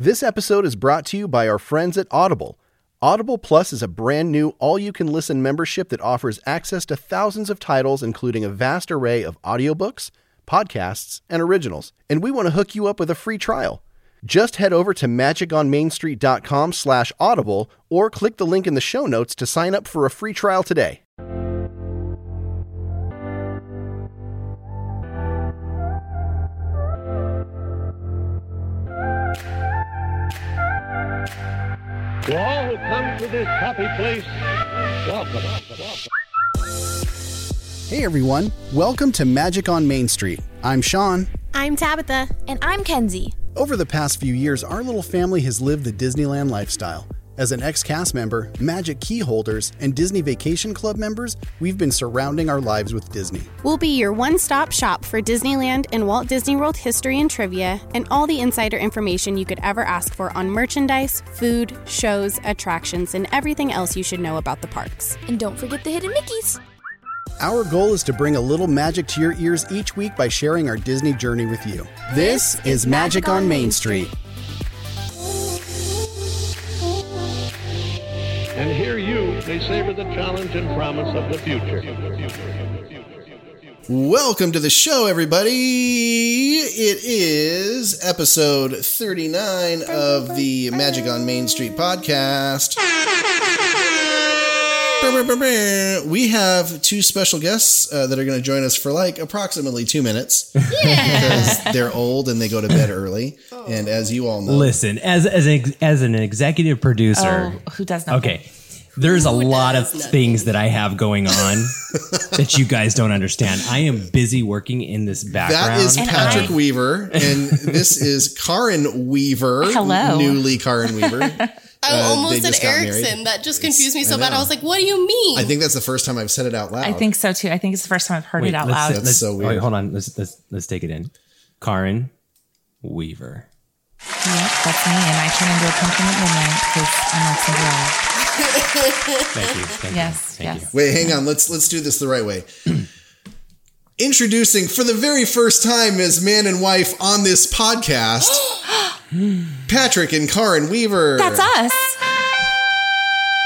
This episode is brought to you by our friends at Audible. Audible Plus is a brand new all you can listen membership that offers access to thousands of titles, including a vast array of audiobooks, podcasts, and originals. And we want to hook you up with a free trial. Just head over to magiconmainstreet.com slash audible or click the link in the show notes to sign up for a free trial today. To all who come to this happy place, welcome. Hey everyone, welcome to Magic on Main Street. I'm Sean. I'm Tabitha. And I'm Kenzie. Over the past few years, our little family has lived the Disneyland lifestyle. As an ex cast member, Magic key holders, and Disney Vacation Club members, we've been surrounding our lives with Disney. We'll be your one stop shop for Disneyland and Walt Disney World history and trivia, and all the insider information you could ever ask for on merchandise, food, shows, attractions, and everything else you should know about the parks. And don't forget the hidden Mickeys. Our goal is to bring a little magic to your ears each week by sharing our Disney journey with you. This, is Magic on Main Street. And hear you, they savor the challenge and promise of the future. Welcome to the show, everybody. It is episode 39 of the Magic on Main Street podcast. We have two special guests uh, that are going to join us for like approximately two minutes. yeah. because they're old and they go to bed early. And as you all know, Listen, as as an, as an executive producer, Oh, who does not? okay, there's a lot of things that I have going on that you guys don't understand. I am busy working in this background. that is And Patrick I- Weaver, and this is Karin Weaver. Hello. Newly Karin Weaver. I Uh, almost said just. Erickson. That just confused me I so bad. I was like, what do you mean? I think that's the first time I've said it out loud. I think so too. I think it's the first time I've heard Wait, it out let's- loud. That's let's- so Wait, hold on. Let's let's let's take it in. Karin Weaver. yeah, that's me. And I turn into a pumpkin at midnight because I'm like Cinderella. Thank you. Thank Yes, you. Thank yes. Wait, hang on. Let's let's do this the right way. Introducing for the very first time as man and wife on this podcast, Patrick and Karin Weaver. That's us.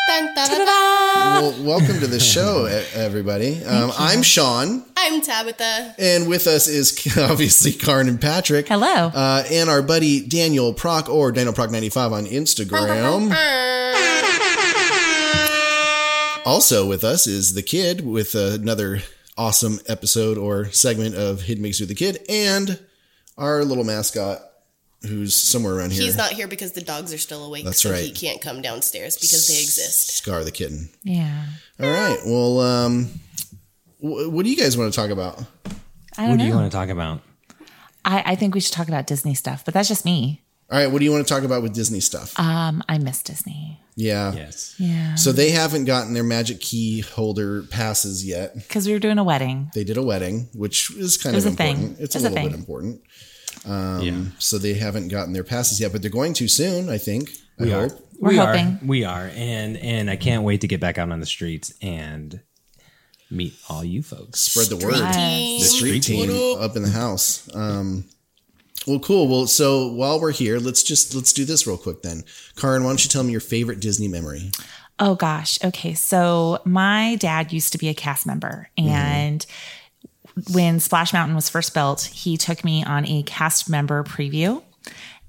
Dun, da, da, da. Well, welcome to the show, everybody. Um, I'm Sean, I'm Tabitha. and with us is obviously Karin and Patrick. Hello. Uh, and our buddy Daniel Proc or Daniel Proc 95 on Instagram. Also with us is the kid with another awesome episode or segment of Hidden Mix with the Kid and our little mascot who's somewhere around here. He's not here because the dogs are still awake. That's so right. he can't come downstairs because they exist. Scar the kitten. Yeah. All right. Well, um, wh- what do you guys want to talk about? I don't What do you know. want to talk about? I, I think we should talk about Disney stuff, but that's just me. All right. What do you want to talk about with Disney stuff? Um, I miss Disney. yeah. Yes. Yeah. So they haven't gotten their magic key holder passes yet. Because we were doing a wedding. They did a wedding, which is kind It was of a thing. important. It's a It was a little bit thing. important. Yeah. So they haven't gotten their passes yet, but they're going to soon, I think. I We are. hope. We're we hoping. are. We are. And and I can't wait to get back out on the streets and meet all you folks. Spread the word. Team. The street team up in the house. Um, well, cool. Well, so while we're here, let's just let's do this real quick then. Karin, why don't you tell me your favorite Disney memory? Oh gosh. Okay. So my dad used to be a cast member and when Splash Mountain was first built, he took me on a cast member preview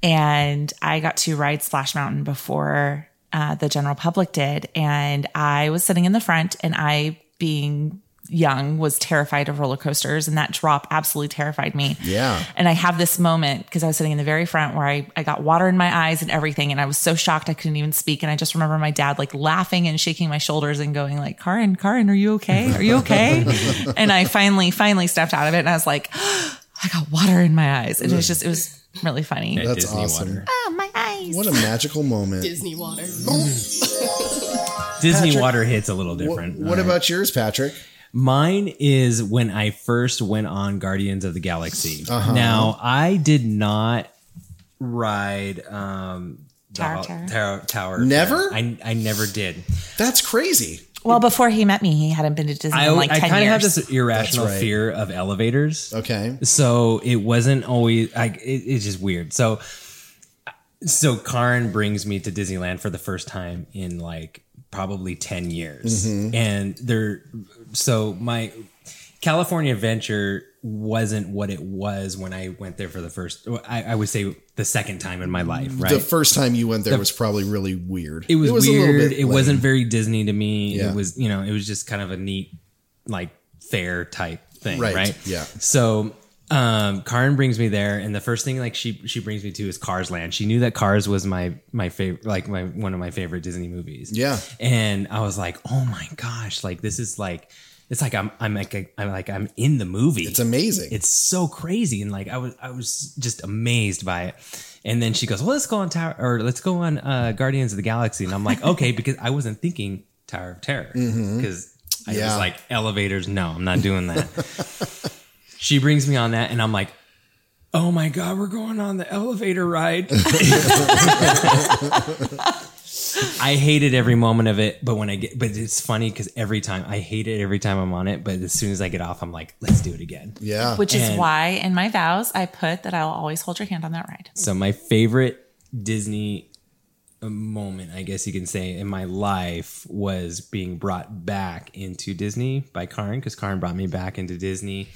and I got to ride Splash Mountain before uh, the general public did. And I was sitting in the front and I being young was terrified of roller coasters and that drop absolutely terrified me. Yeah. And I have this moment because I was sitting in the very front where I, I got water in my eyes and everything. And I was so shocked I couldn't even speak. And I just remember my dad like laughing and shaking my shoulders and going like, Karin, Karin, are you okay? Are you okay? and I finally, finally stepped out of it. And I was like, I got water in my eyes. And it was just, it was really funny. At That's Disney awesome. Water. Oh, my eyes. What a magical moment. Disney water. Disney Patrick, Water hits a little What, different. what about yours, Patrick? Mine is when I first went on Guardians of the Galaxy. Uh-huh. Now, I did not ride um, Tower the- Tower. Tower. Tower Never? I, I never did. That's crazy. Well, before he met me, he hadn't been to Disney I, in like I 10 kind of have this irrational right. fear of elevators. Okay. So it wasn't always, I, it, it's just weird. So so Karin brings me to Disneyland for the first time in like probably 10 years. Mm-hmm. And there, so my California adventure wasn't what it was when I went there for the first, I, I would say the second time in my life, right? The first time you went there was probably really weird. it was, a little weird. bit It lame. wasn't very Disney to me. Yeah. It was, you know, it was just kind of a neat, like fair type thing, Right, right? yeah. So, um, Karin brings me there, and the first thing like she she brings me to is Cars Land. She knew that Cars was my my favorite, like my one of my favorite Disney movies. Yeah. and I was like, oh my gosh, like this is like. It's like I'm I'm like a, I'm like I'm in the movie. It's amazing. It's so crazy, and like I was I was just amazed by it. And then she goes, "Well, let's go on Tower or let's go on uh, Guardians of the Galaxy." And I'm like, "Okay," because I wasn't thinking Tower of Terror because I Yeah. was like elevators. No, I'm not doing that. she brings me on that, and I'm like, "Oh my god, we're going on the elevator ride." I hated every moment of it, but when I get, but it's funny because every time I hate it every time I'm on it, but as soon as I get off, I'm like, let's do it again. yeah. Which is why in my vows I put that I'll always hold your hand on that ride. So my favorite Disney uh, moment, I guess you can say, in my life was being brought back into Disney by Karin because Karin brought me back into Disney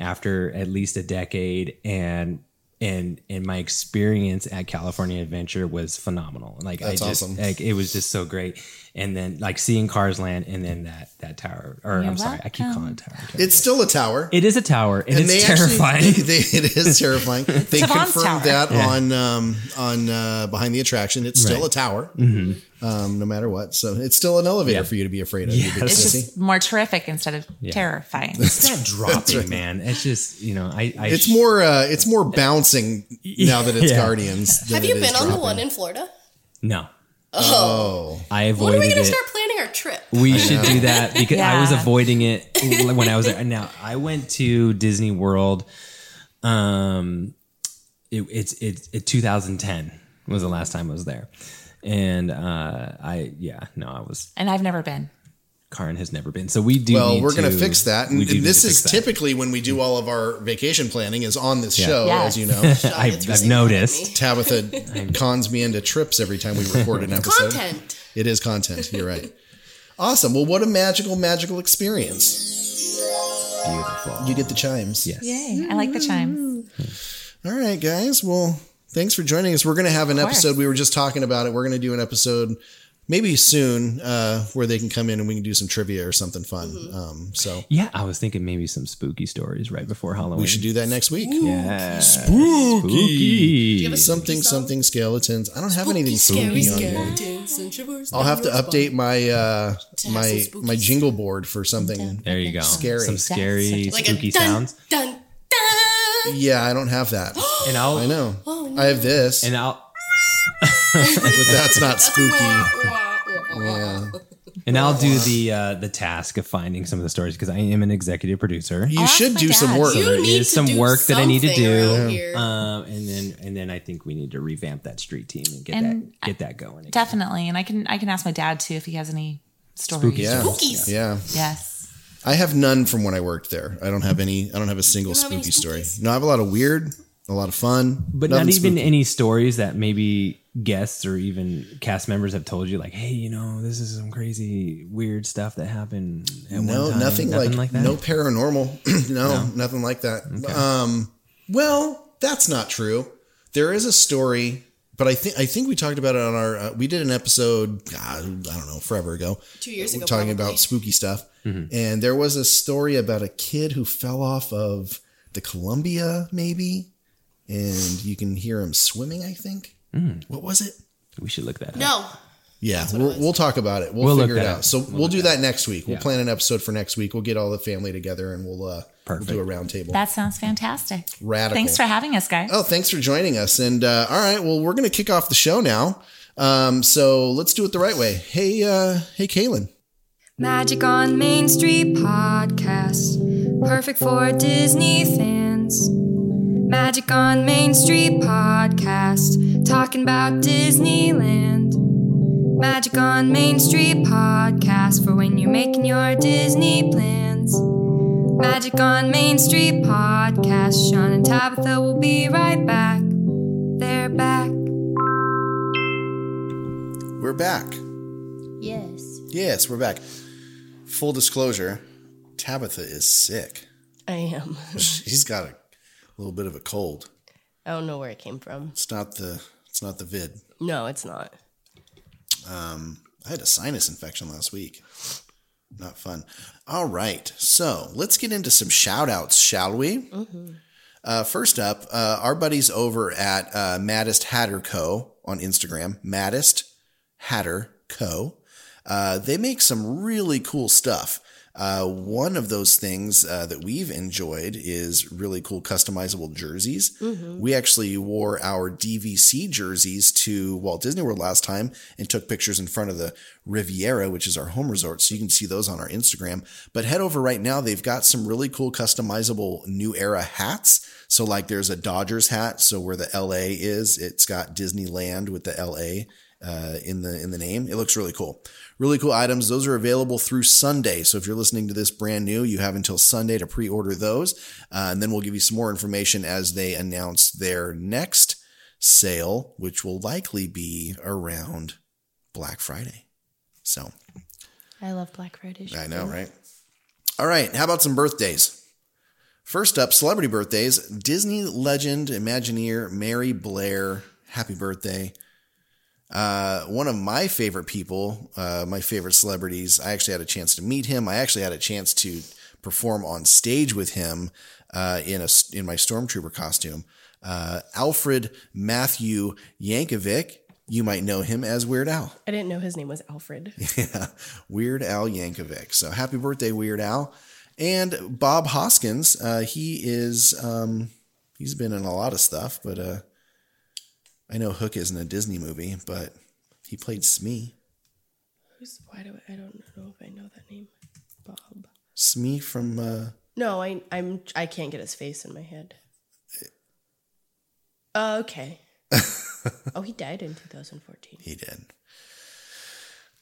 after at least a decade and and and my experience at California Adventure was phenomenal. Like That's I just awesome. like it was just so great. And then like seeing Cars Land and then that that tower or You're I'm sorry, I keep welcome. calling it tower. it's still a tower. It is a tower and, it's actually- terrifying. they, it is terrifying. they Tavon's confirmed tower. that on um, on uh, behind the attraction. It's still Right. a tower, um, no matter what. So it's still an elevator Yeah. for you to be afraid of. you big It's sissy. just more terrific instead of terrifying. It's not dropping, man. It's just you know, I, I It's more uh, it's more bouncing now that it's Yeah. Guardians. than Have you been on the one in Florida? no. Oh, I When avoided are we going to it. start planning our trip? We should do that because I was avoiding it when I was there. Now I went to Disney World. Um, it, it's it's it 2010 was the last time I was there, and uh, I yeah no I was And I've never been. Karin has never been. So we do. well, need we're going to to fix that, and we do need this is typically when we do all of our vacation planning is on this Yeah. show, Yes. as you know. I've, I've noticed. Tabitha cons me into trips every time we record an episode. Content. It is content. You're right. Awesome. Well, what a magical, magical experience. Beautiful. You get the chimes. Yes. Yay. I like the chimes. All right, guys. Well, thanks for joining us. We're going to have an episode. We were just talking about it. We're going to do an episode maybe soon uh, where they can come in and we can do some trivia or something fun. Um, so Yeah, I was thinking maybe some spooky stories right before Halloween. we should do that next week. Yeah. Spooky. Spooky. Something, something skeletons. I don't have anything Scary spooky on here. skeletons and shivers I'll have to update my uh, my my jingle board for something. There you go. Scary. Some scary, like spooky a dun, sounds. Dun, dun. Yeah, I don't have that. And I'll I know. I have this, and I'll but that's not spooky. Yeah. and I'll do the uh, the task of finding some of the stories because I am an executive producer. You I'll ask should my do some work. You there need is to some do work that I need to something do. here. Um, and then and then I think we need to revamp that street team and get And that get that going. again. Definitely. And I can I can ask my dad too if he has any stories. Spooky Yeah. Spookies. Yeah. Yes. I have none from when I worked there. I don't have any. I don't have a single don't have any spooky story. spookies? No, I have a lot of weird, a lot of fun, But not even spooky. any stories that maybe guests or even cast members have told you, like, "Hey, you know, this is some crazy weird stuff that happened." At No, one time. nothing, like, that. no paranormal. no, nothing like that. Um, well, that's not true. There is a story, but I think I think we talked about it on our. Uh, we did an episode. God, I don't know, forever ago. Two years ago, talking probably. about spooky stuff, and there was a story about a kid who fell off of the Columbia, maybe, and you can hear him swimming. I think. What was it? We should look that up. No. Yeah, we'll, we'll talk about it. We'll, We'll figure it that out. up. So We'll we'll, do that that next week. We'll Yeah. plan an episode for next week. We'll get all the family together and we'll uh, we'll do a roundtable. That sounds fantastic. Radical. Thanks for having us, guys. oh, thanks for joining us. And uh, all right, well, we're gonna kick off the show now. Um, so let's do it the right way. Hey, uh, hey, Kaylin. Magic on Main Street podcast, perfect for Disney fans. Magic on Main Street podcast, talking about Disneyland. Magic on Main Street podcast for when you're making your Disney plans. Magic on Main Street podcast, Sean and Tabitha will be right back. They're back. we're back. Yes. Yes, we're back. Full disclosure Tabitha is sick. I am. She's got a little bit of a cold. I don't know where it came from. It's not the it's not the vid. No, it's not. Um, I had a sinus infection last week. Not fun. All right, so let's get into some shout outs, shall we? Uh, first up, uh, our buddies over at uh, Maddest Hatter Co. on Instagram, Maddest Hatter Co. Uh, they make some really cool stuff. Uh, one of those things uh, that we've enjoyed is really cool customizable jerseys. We actually wore our DVC jerseys to Walt Disney World last time and took pictures in front of the Riviera, which is our home resort. So you can see those on our Instagram. But head over right now. They've got some really cool customizable new era hats. So like there's a Dodgers hat. So where the LA is, it's got Disneyland with the LA uh, in the in the name. It looks really cool. Really cool items. Those are available through Sunday. So if you're listening to this brand new, you have until Sunday to pre-order those, uh, and then we'll give you some more information as they announce their next sale, which will likely be around Black Friday. So I love Black Friday. I know, right? All right. How about some birthdays? First up, celebrity birthdays. Disney legend, Imagineer Mary Blair. Happy birthday. Uh, one of my favorite people, uh, my favorite celebrities, I actually had a chance to meet him. I actually had a chance to perform on stage with him uh, in a in my stormtrooper costume. Uh, Alfred Matthew Yankovic. You might know him as Weird Al. I didn't know his name was Alfred. Yeah, Weird Al Yankovic. So happy birthday, Weird Al. And Bob Hoskins, uh, he is um, he's been in a lot of stuff, but uh, I know Hook isn't a Disney movie, but he played Smee. Who's, why do I, I don't know if I know that name. Bob. Smee from uh, No, I I'm I can't get his face in my head. Uh, okay. oh, he died in 2014. he did.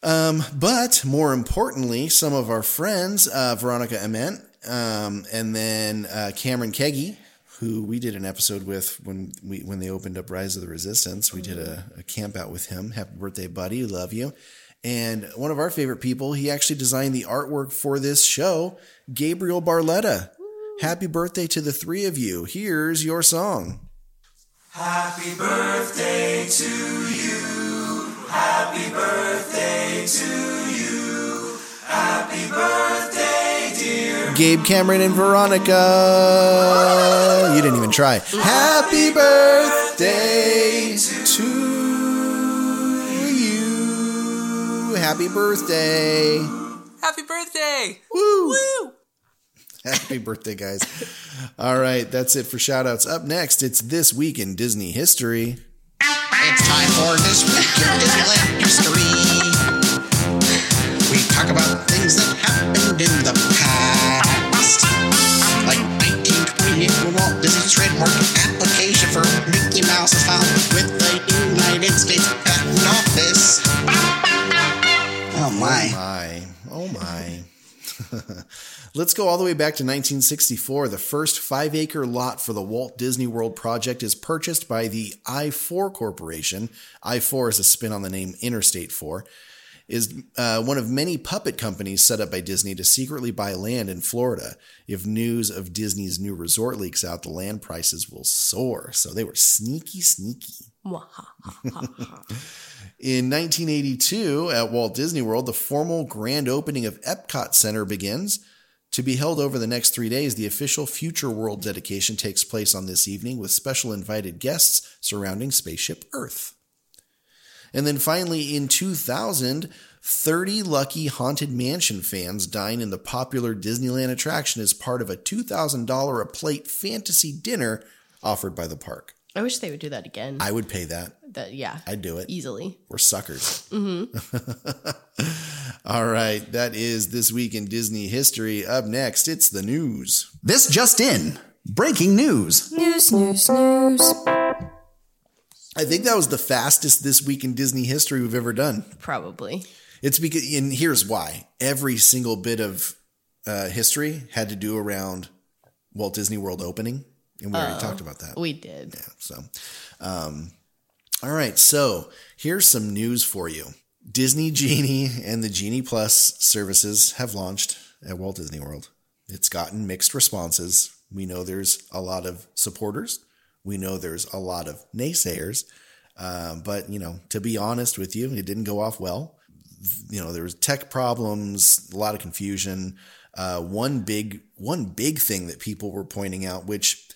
Um, but more importantly, some of our friends, uh, Veronica Ament, um, and then uh, Cameron Keggy, who we did an episode with when we when they opened up Rise of the Resistance. We did a, a camp out with him. Happy birthday, buddy! Love you. And one of our favorite people, he actually designed the artwork for this show, Gabriel Barletta. Happy birthday to the three of you. Here's your song. Happy birthday to you. Happy birthday to you. Happy birthday, dear. Gabe Cameron and Veronica. You didn't even try. Happy birthday to you. Happy birthday. Happy birthday. Woo. Woo. Happy birthday, guys. All right, that's it for shout outs. Up next, it's This Week in Disney History. It's time for this week in Disneyland history. We talk about things that happened in the past, Trademark application for Mickey Mouse was filed with the United States Patent Office. Oh my! Oh, my, oh my. Let's go all the way back to 1964. The first five acre lot for the Walt Disney World project is purchased by the Ayefour Corporation. Ayefour is a spin on the name Interstate 4. Is uh, one of many puppet companies set up by Disney to secretly buy land in Florida. If news of Disney's new resort leaks out, the land prices will soar. So they were sneaky, sneaky. In 1982, at Walt Disney World, the formal grand opening of Epcot Center begins. To be held over the next three days, the official Future World dedication takes place on this evening with special invited guests surrounding Spaceship Earth. And then finally, in 2000, 30 lucky Haunted Mansion fans dine in the popular Disneyland attraction as part of a $2,000 a plate fantasy dinner offered by the park. I wish they would do that again. I would pay that. that yeah, I'd do it. easily. We're suckers. Mm-hmm. All right. That is This Week in Disney History. Up next, it's the news. This just in. Breaking news. News, news, news. I think that was the fastest This Week in Disney History we've ever done. Probably. It's because, and here's why every single bit of uh, history had to do around Walt Disney World opening. And we already talked about that. We did. Yeah. So, um, all right. So here's some news for you. Disney Genie and the Genie Plus services have launched at Walt Disney World. It's gotten mixed responses. We know there's a lot of supporters. We know there's a lot of naysayers. Um, but, you know, to be honest with you, it didn't go off well. You know, there was tech problems, a lot of confusion. Uh, one big one big thing that people were pointing out, which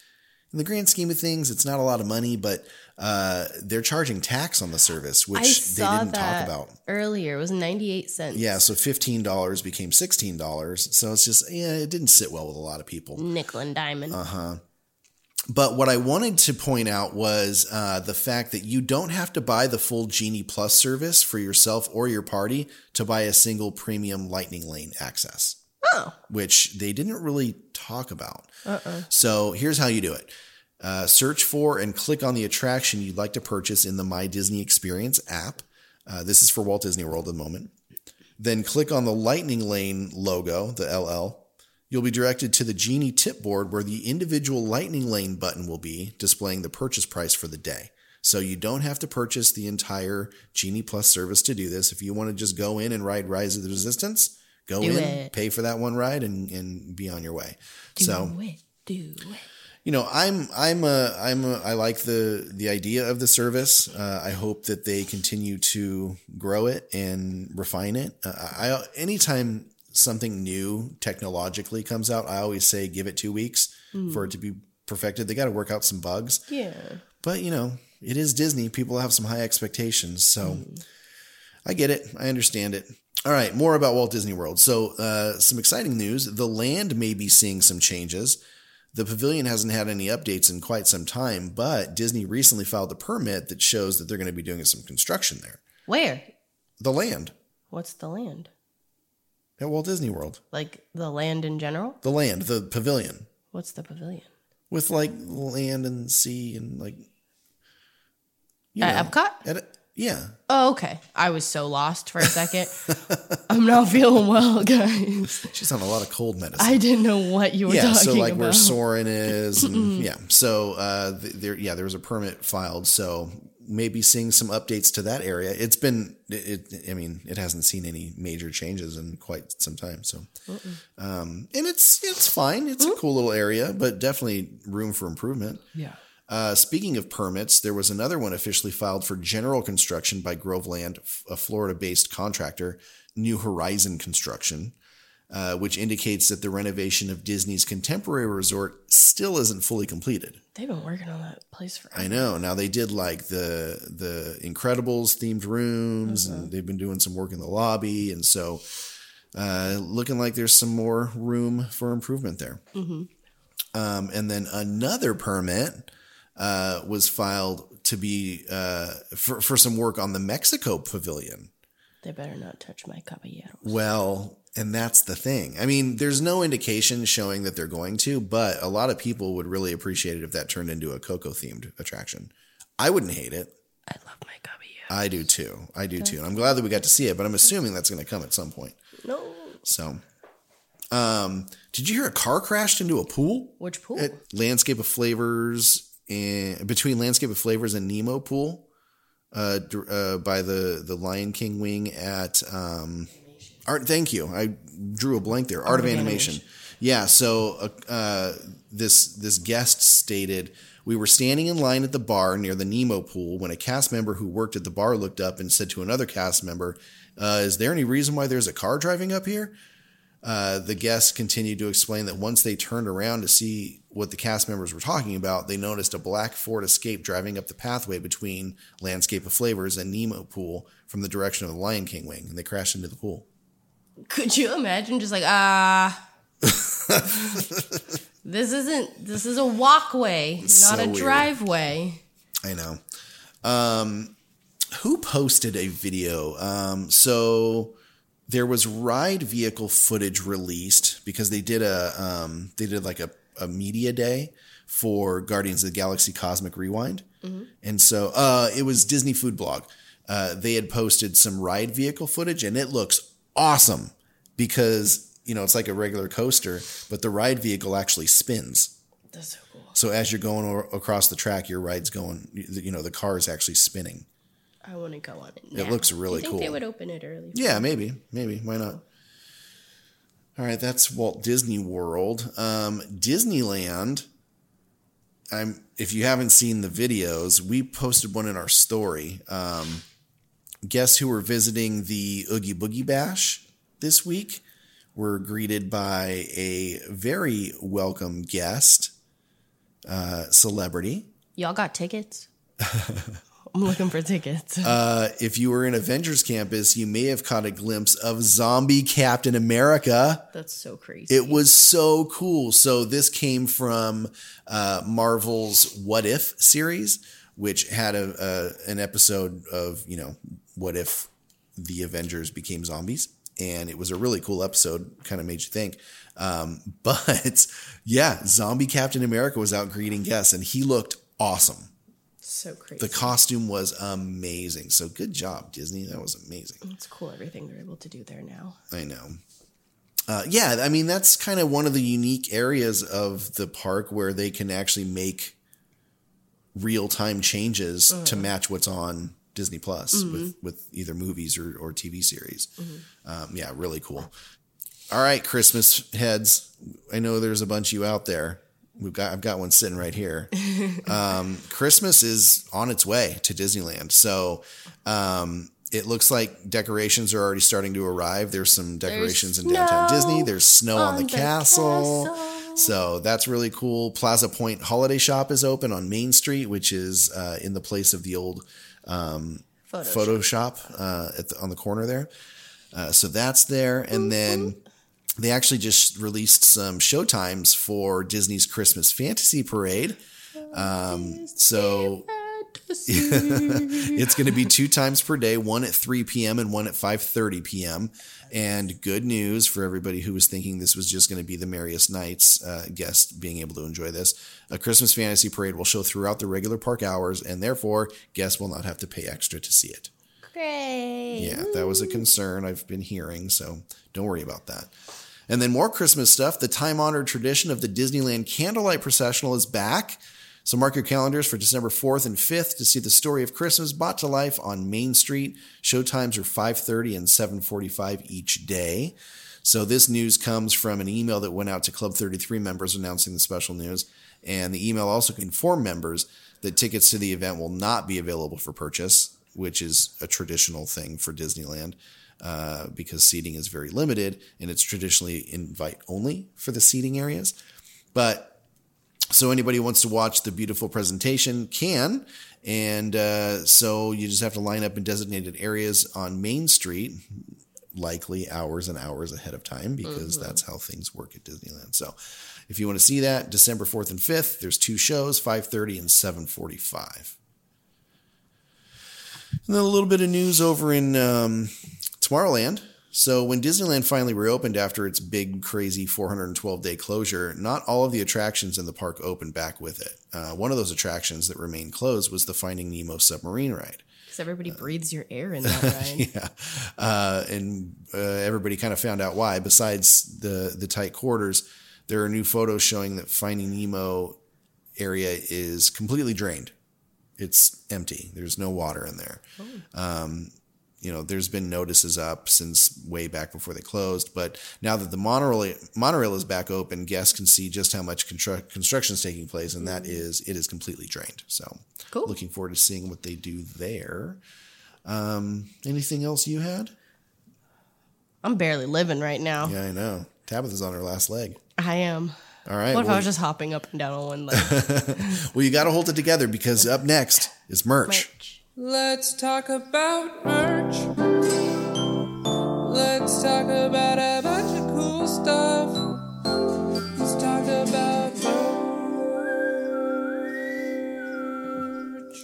in the grand scheme of things, it's not a lot of money, but uh, they're charging tax on the service, which they didn't talk about. earlier. It was 98 cents. Yeah, so fifteen dollars became sixteen dollars. So it's just yeah, it didn't sit well with a lot of people. Nickel and diamond. Uh huh. But what I wanted to point out was uh, the fact that you don't have to buy the full Genie Plus service for yourself or your party to buy a single premium Lightning Lane access, Oh. which they didn't really talk about. Uh-uh. So here's how you do it. Uh, search for and click on the attraction you'd like to purchase in the My Disney Experience app. Uh, this is for Walt Disney World at the moment. Then click on the Lightning Lane logo, the LL. You'll be directed to the Genie tip board where the individual Lightning Lane button will be, displaying the purchase price for the day. So you don't have to purchase the entire Genie Plus service to do this. If you want to just go in and ride Rise of the Resistance, go Do in, it. pay for that one ride, and, and be on your way. so Do it. Do it. you know i'm i'm a i'm a i like the the idea of the service uh, i hope that they continue to grow it and refine it uh, i anytime something new technologically comes out i always say give it two weeks Mm. for it to be perfected they got to work out some bugs Yeah. but you know it is disney people have some high expectations so i get it i understand it all right more about walt disney world so uh, some exciting news the land may be seeing some changes the pavilion hasn't had any updates in quite some time, but Disney recently filed a permit that shows that they're going to be doing some construction there. Where? The land What's the land? At Walt Disney World. Like the land in general? The land, the pavilion What's the pavilion? with like land and sea and like. you At know, Epcot? At, yeah. Oh, okay. I was so lost for a second. I'm not feeling well, guys. She's on a lot of cold medicine. I didn't know what you were yeah, talking so like about. where Soarin' is, and yeah, so uh, there, yeah, there was a permit filed, so maybe seeing some updates to that area. It's been, it, it I mean, it hasn't seen any major changes in quite some time, so, um, and it's it's fine. It's a cool little area, but definitely room for improvement. Yeah. Uh, speaking of permits, there was another one officially filed for general construction by Groveland, a Florida based contractor, New Horizon Construction, uh, which indicates that the renovation of Disney's contemporary resort still isn't fully completed. They've been working on that place for I know. Now they did like the the Incredibles themed rooms, and they've been doing some work in the lobby, and so uh, looking like there's some more room for improvement there. Mm-hmm. Um, and then another permit uh, was filed to be uh, for for some work on the Mexico Pavilion. They better not touch my caballero. Well, and that's the thing. I mean, there's no indication showing that they're going to, but a lot of people would really appreciate it if that turned into a Coco themed attraction. I wouldn't hate it. I love my caballero. I do too. I do too. And I'm glad that we got to see it, but I'm assuming that's going to come at some point. No. So, um, did you hear a car crashed into a pool? Which pool? At Landscape of Flavors and between Landscape of Flavors and Nemo Pool, uh, uh, by the the Lion King wing at um, Art. Thank you. I drew a blank there. Art, of, Animation. Yeah. So uh, uh, this this guest stated. We were standing in line at the bar near the Nemo pool when a cast member who worked at the bar looked up and said to another cast member, uh, Is there any reason why there's a car driving up here? Uh, the guests continued to explain that once they turned around to see what the cast members were talking about, they noticed a black Ford Escape driving up the pathway between Landscape of Flavors and Nemo Pool from the direction of the Lion King wing, and they crashed into the pool. Could you imagine just like, ah. this isn't, this is a walkway, not so a weird. driveway. I know. Um, who posted a video? Um, so there was ride vehicle footage released because they did a um, they did like a, a media day for Guardians of the Galaxy Cosmic Rewind, and so uh, it was Disney Food Blog. Uh, they had posted some ride vehicle footage, and it looks awesome because you know it's like a regular coaster, but the ride vehicle actually spins. That's so cool. So as you're going o- across the track, your ride's going, you know, the car is actually spinning. I want to go on it. It looks really Do you think They cool. would open it early. Yeah, maybe, maybe. Why not? All right, that's Walt Disney World. Um, Disneyland. I'm. If you haven't seen the videos, we posted one in our story. Um, guess who were visiting the Oogie Boogie Bash this week? Were greeted by a very welcome guest, uh, celebrity. Y'all got tickets? I'm looking for tickets. Uh, if you were in Avengers Campus, you may have caught a glimpse of zombie Captain America. That's so crazy. It was so cool. So this came from uh, Marvel's What If series, which had a, a an episode of you know what if the Avengers became zombies, and it was a really cool episode. Kind of made you think. Um, but yeah, zombie Captain America was out greeting guests, and he looked awesome. so crazy. The costume was amazing. So good job, Disney. That was amazing. it's cool everything they're able to do there now. I know. Uh, yeah, I mean that's kind of one of the unique areas of the park where they can actually make real time changes to match what's on Disney Plus with with either movies or, or TV series. Um, yeah, really cool. All right, Christmas heads. I know there's a bunch of you out there. We've got I've got one sitting right here. um, Christmas is on its way to Disneyland, so um, it looks like decorations are already starting to arrive. There's some decorations in downtown Disney. There's snow on, the, the castle. castle. So that's really cool. Plaza Point Holiday Shop is open on Main Street, which is uh, in the place of the old um, Photo photo shop uh, at the, on the corner there. Uh, so that's there, and then they actually just released some show times for Disney's Christmas Fantasy Parade. Um, so it's going to be two times per day, one at 3 p.m. and one at 5:30 p.m. And good news for everybody who was thinking this was just going to be the merriest nights uh, guest being able to enjoy this. A Christmas Fantasy Parade will show throughout the regular park hours, and therefore guests will not have to pay extra to see it. Great. Yeah, that was a concern I've been hearing, so don't worry about that. And then more Christmas stuff. The time honored tradition of the Disneyland Candlelight Processional is back. So mark your calendars for December 4th and 5th to see the story of Christmas brought to life on Main Street. Showtimes are 5:30 and 7:45 each day. So this news comes from an email that went out to Club 33 members announcing the special news, and the email also informed members that tickets to the event will not be available for purchase, which is a traditional thing for Disneyland. Uh, because seating is very limited and it's traditionally invite only for the seating areas. But so anybody who wants to watch the beautiful presentation can. And uh, so you just have to line up in designated areas on Main Street, likely hours and hours ahead of time, because that's how things work at Disneyland. So if you want to see that, December 4th and 5th, there's two shows, 5.30 and 7.45. And then a little bit of news over in um, Tomorrowland. So when Disneyland finally reopened after its big, crazy 412 day closure, not all of the attractions in the park opened back with it. Uh, one of those attractions that remained closed was the Finding Nemo submarine ride. Because everybody breathes your air in that ride. yeah, uh, and uh, everybody kind of found out why. Besides the the tight quarters, there are new photos showing that Finding Nemo area is completely drained. It's empty. There's no water in there. Um, you know, there's been notices up since way back before they closed, but now that the monorail monorail is back open, guests can see just how much constru- construction is taking place, and that is it is completely drained. So, Cool. looking forward to seeing what they do there. Um, anything else you had? I'm barely living right now. Yeah, I know. Tabitha's on her last leg. I am. All right. What if well, I was just hopping up and down on one leg? well, you got to hold it together because up next is merch. Let's talk about merch. Let's talk about a bunch of cool stuff. Let's talk about merch.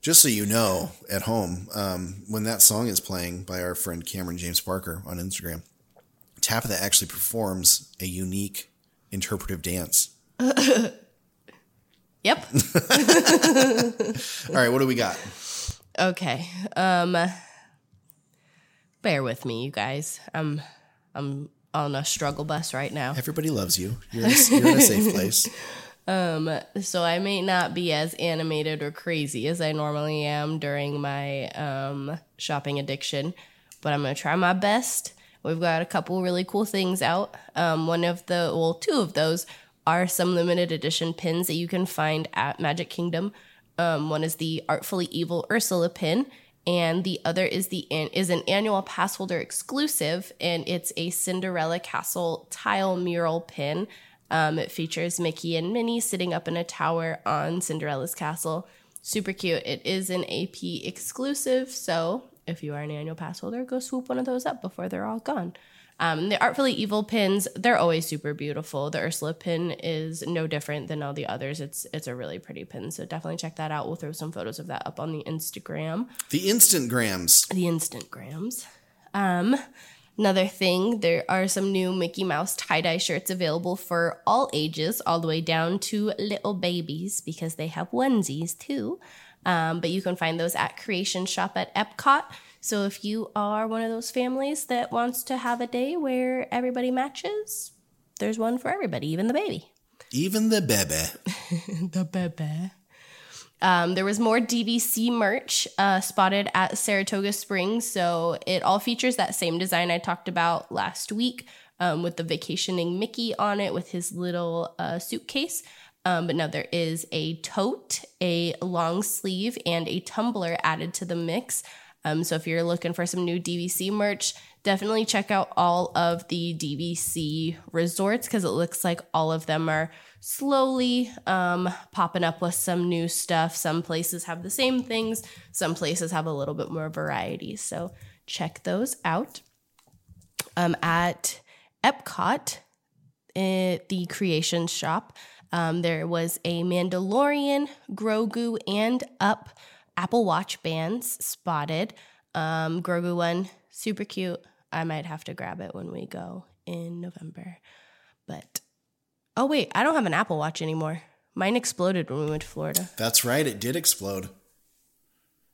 Just so you know, at home, um, when that song is playing by our friend Cameron James Parker on Instagram, Tabitha actually performs a unique interpretive dance. yep. All right, what do we got? Okay. Um bear with me, you guys. I'm I'm on a struggle bus right now. Everybody loves you. You're in a, you're in a safe place. Um, so I may not be as animated or crazy as I normally am during my um, shopping addiction, but I'm gonna try my best. We've got a couple really cool things out. Um, one of the, well, two of those are some limited edition pins that you can find at Magic Kingdom. Um, one is the Artfully Evil Ursula pin, and the other is the is an annual pass holder exclusive, and it's a Cinderella Castle tile mural pin. Um, it features Mickey and Minnie sitting up in a tower on Cinderella's castle. Super cute. It is an AP exclusive, so if you are an annual pass holder, go swoop one of those up before they're all gone. Um, the Artfully Evil pins, they're always super beautiful. The Ursula pin is no different than all the others. It's it's a really pretty pin, so definitely check that out. We'll throw some photos of that up on the Instagram. The instant grams. The Instagrams. Um, another thing, there are some new Mickey Mouse tie dye shirts available for all ages, all the way down to little babies because they have onesies too. Um, but you can find those at Creation Shop at Epcot. So if you are one of those families that wants to have a day where everybody matches, there's one for everybody, even the baby. Even the bebe. the bebe. Um, there was more DVC merch uh, spotted at Saratoga Springs. So it all features that same design I talked about last week um, with the vacationing Mickey on it with his little uh, suitcase. Um, but now there is a tote, a long sleeve, and a tumbler added to the mix. Um, so if you're looking for some new DVC merch, definitely check out all of the DVC resorts because it looks like all of them are slowly um, popping up with some new stuff. Some places have the same things, some places have a little bit more variety. So check those out. Um, at Epcot, at the Creation Shop, um, there was a Mandalorian, Grogu, and Up Apple Watch bands spotted. Um, Grogu one, super cute. I might have to grab it when we go in November. But oh wait, I don't have an Apple Watch anymore. Mine exploded when we went to Florida. That's right, it did explode.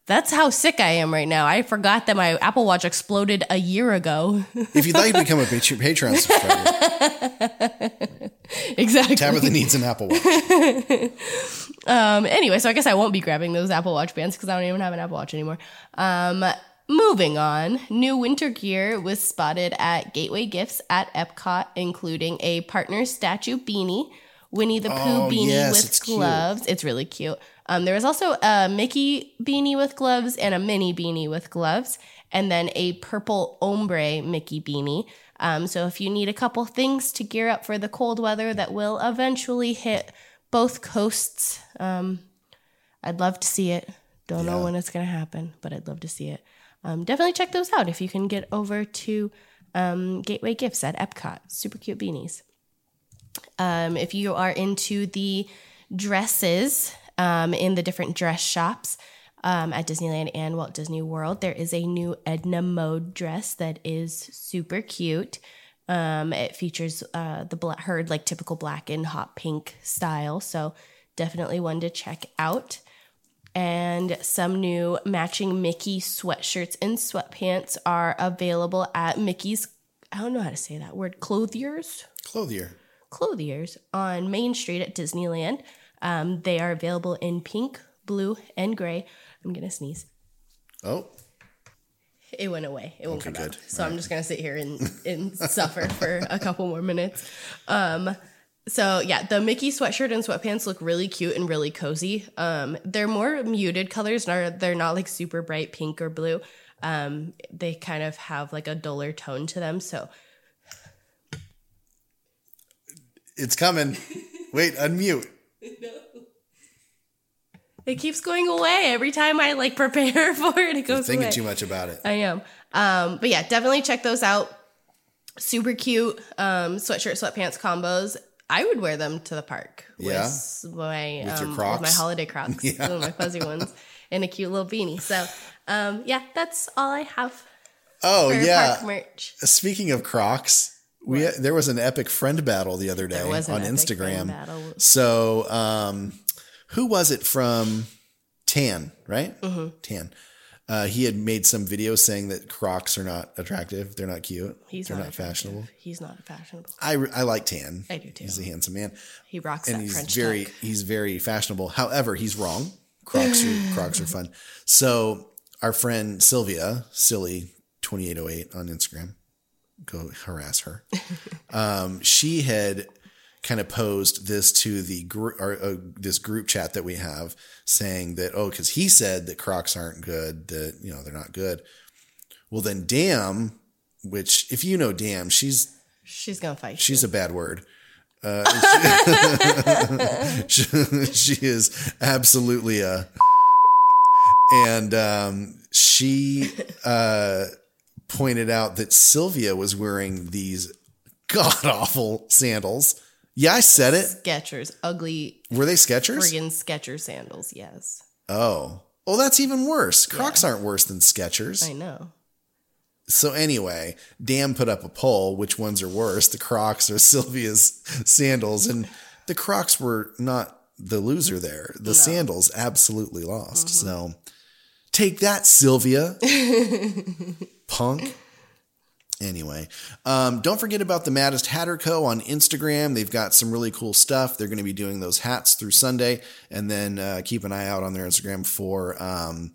That's how sick I am right now. I forgot that my Apple Watch exploded a year ago. If you'd like to become a Patreon Patreon subscriber, exactly. Tabitha needs an Apple Watch. um, anyway, so I guess I won't be grabbing those Apple Watch bands because I don't even have an Apple Watch anymore. Um, moving on, new winter gear was spotted at Gateway Gifts at Epcot, including a partner statue beanie, Winnie the Pooh Oh, beanie yes, with it's cute. gloves. It's really cute. Um, there was also a Mickey beanie with gloves and a mini beanie with gloves, and then a purple ombre Mickey beanie. Um, so if you need a couple things to gear up for the cold weather that will eventually hit both coasts, um, I'd love to see it. Don't know when it's going to happen, but I'd love to see it. Um, definitely check those out if you can get over to um, Gateway Gifts at Epcot. Super cute beanies. Um, if you are into the dresses um, in the different dress shops um, at Disneyland and Walt Disney World, there is a new Edna Mode dress that is super cute. Um, it features uh, the black, her like typical black and hot pink style, so definitely one to check out. And some new matching Mickey sweatshirts and sweatpants are available at Mickey's. I don't know how to say that word. Clothiers Clothier. clothiers on Main Street at Disneyland. Um, they are available in pink, blue, and gray. I'm gonna sneeze. Oh, It went away. It won't Okay, come good. out. So I'm just gonna sit here and, and suffer for a couple more minutes. Um, so yeah, the Mickey sweatshirt and sweatpants look really cute and really cozy. Um, they're more muted colors, and are- they're not like super bright pink or blue. Um, they kind of have like a duller tone to them. So it's coming. Wait, unmute. it keeps going away every time I like prepare for it. It You're goes thinking away. too much about it. I am. Um, but yeah, definitely check those out. Super cute um, sweatshirt sweatpants combos. I would wear them to the park Yeah? with my With your um, Crocs? with my holiday Crocs, Yeah. my fuzzy ones, and a cute little beanie. So um, yeah, that's all I have. Oh yeah. merch. Speaking of Crocs, we there was an epic friend battle the other day There was an on Instagram. So, um, who was it from Tan? Right, Mm-hmm. Tan. Uh, he had made some video saying that Crocs are not attractive. They're not cute. He's They're not, not, fashionable. He's not fashionable. I, I like tan. I do too. He's a handsome man. He rocks and that he's French very tuck. he's very fashionable. However, he's wrong. Crocs are Crocs are fun. So our friend Sylvia, silly twenty eight oh eight on Instagram, go harass her. um, she had kind of posed this to the group or uh, this group chat that we have, saying that oh, because he said that Crocs aren't good, that you know they're not good. Well, then, damn. Which, if you know, damn, she's She's gonna fight. She's a bad word. Uh, she, she is absolutely a. And um, she uh, pointed out that Sylvia was wearing these god awful sandals. Yeah, I said it. Skechers, ugly. Were they Skechers? Friggin' Skechers sandals. Yes, Oh. Oh, that's even worse. Crocs aren't worse than Skechers. I know. So anyway, Dan put up a poll: which ones are worse, the Crocs or Sylvia's sandals? And the Crocs were not the loser there. The sandals absolutely lost. Mm-hmm. So take that, Sylvia, punk. Anyway, um, don't forget about the Maddest Hatter Co. on Instagram. They've got some really cool stuff. They're going to be doing those hats through Sunday, and then uh, keep an eye out on their Instagram for um,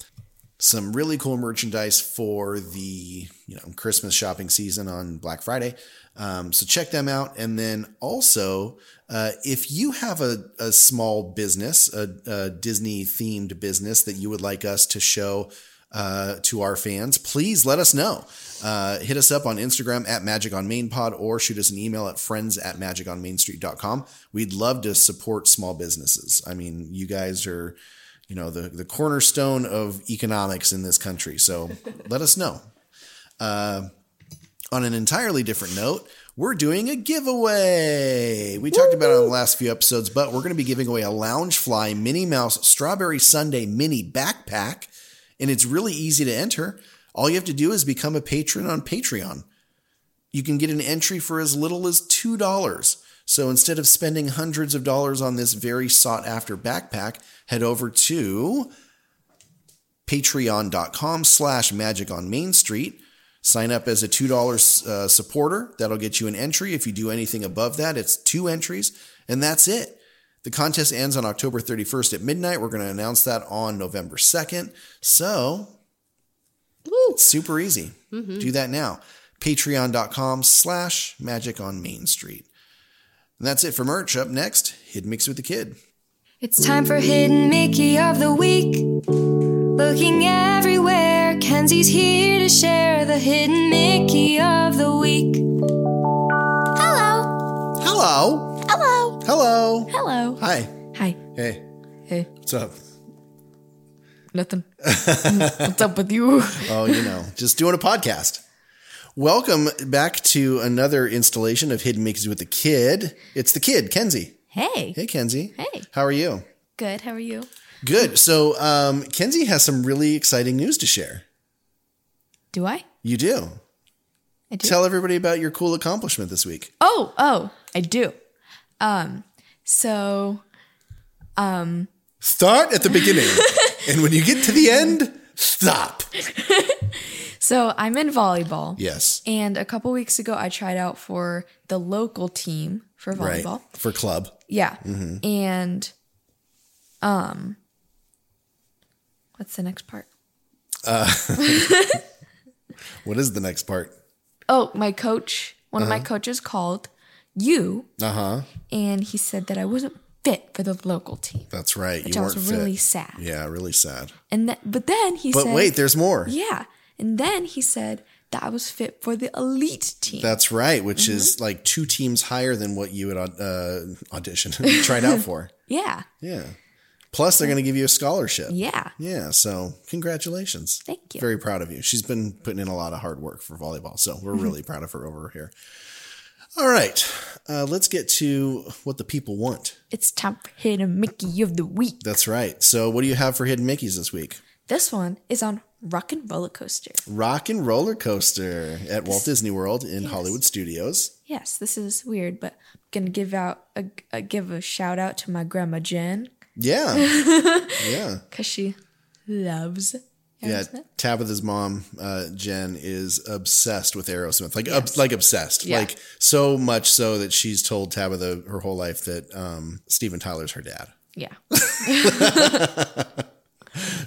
some really cool merchandise for the you know Christmas shopping season on Black Friday. Um, so check them out, and then also uh, if you have a, a small business, a, a Disney themed business that you would like us to show uh, to our fans, please let us know. Uh, hit us up on Instagram at Magic on Main Pod or shoot us an email at friends at magiconmainstreet.com. We'd love to support small businesses. I mean, you guys are, you know, the, the cornerstone of economics in this country. So let us know. Uh, on an entirely different note, we're doing a giveaway. We talked about it on the last few episodes, but we're going to be giving away a Loungefly Minnie Mouse Strawberry Sunday mini backpack, and it's really easy to enter. All you have to do is become a patron on Patreon. You can get an entry for as little as $2. So instead of spending hundreds of dollars on this very sought after backpack, head over to patreon.com slash magic on Main Street. Sign up as a $2 uh, supporter. That'll get you an entry. If you do anything above that, it's two entries, and that's it. The contest ends on October 31st at midnight. We're going to announce that on November 2nd. So, it's super easy. Mm-hmm. Do that now. Patreon.com slash magic on Main Street. And that's it for merch. Up next, Hidden Mix with the Kid. It's time for Hidden Mickey of the Week. Looking everywhere, Kenzie's here to share the Hidden Mickey of the Week. Hello. Hello. Hello. Hello. Hello. Hi. Hi. Hey. Hey. What's up? Nothing. What's up with you? Oh, you know, just doing a podcast. Welcome back to another installation of Hidden Mickey's with the Kid. It's the Kid, Kenzie. Hey. Hey, Kenzie. Hey. How are you? Good. How are you? Good. So, um, Kenzie has some really exciting news to share. Do I? You do. I do. Tell everybody about your cool accomplishment this week. Oh, oh, I do. Um, so, um, Start at the beginning, and when you get to the end, stop. so I'm in volleyball. Yes. And a couple weeks ago, I tried out for the local team for Right. volleyball. For club. Yeah. Mhm. And, um, what's the next part? Uh, what is the next part? Oh, my coach, one of my Uh-huh. coaches called you, Uh huh. and he said that I wasn't fit for the local team. That's right. Which you I was really fit. sad. Yeah, really sad. And th- but then he said But said, wait, there's more. Yeah. And then he said that I was fit for the elite team. That's right, which Mm-hmm. is like two teams higher than what you had uh, auditioned, tried out for. yeah. Yeah. Plus, they're going to give you a scholarship. Yeah. Yeah. So, congratulations. Thank you. Very proud of you. She's been putting in a lot of hard work for volleyball. So, we're Mm-hmm. really proud of her over here. All right. Uh, let's get to what the people want. It's time for Hidden Mickey of the Week. That's right. So, what do you have for Hidden Mickeys this week? This one is on Rock and Roller Coaster. Rock and Roller Coaster at Walt Disney World in Hollywood Studios. Yes, this is weird, but I'm gonna give out a, a give a shout out to my grandma Jen Yeah. yeah. because she loves Yeah? Tabitha's mom, uh, Jen, is obsessed with Aerosmith. Like, Yes. ob- like obsessed. Yeah. Like so much so that she's told Tabitha her whole life that um, Steven Tyler's her dad. Yeah.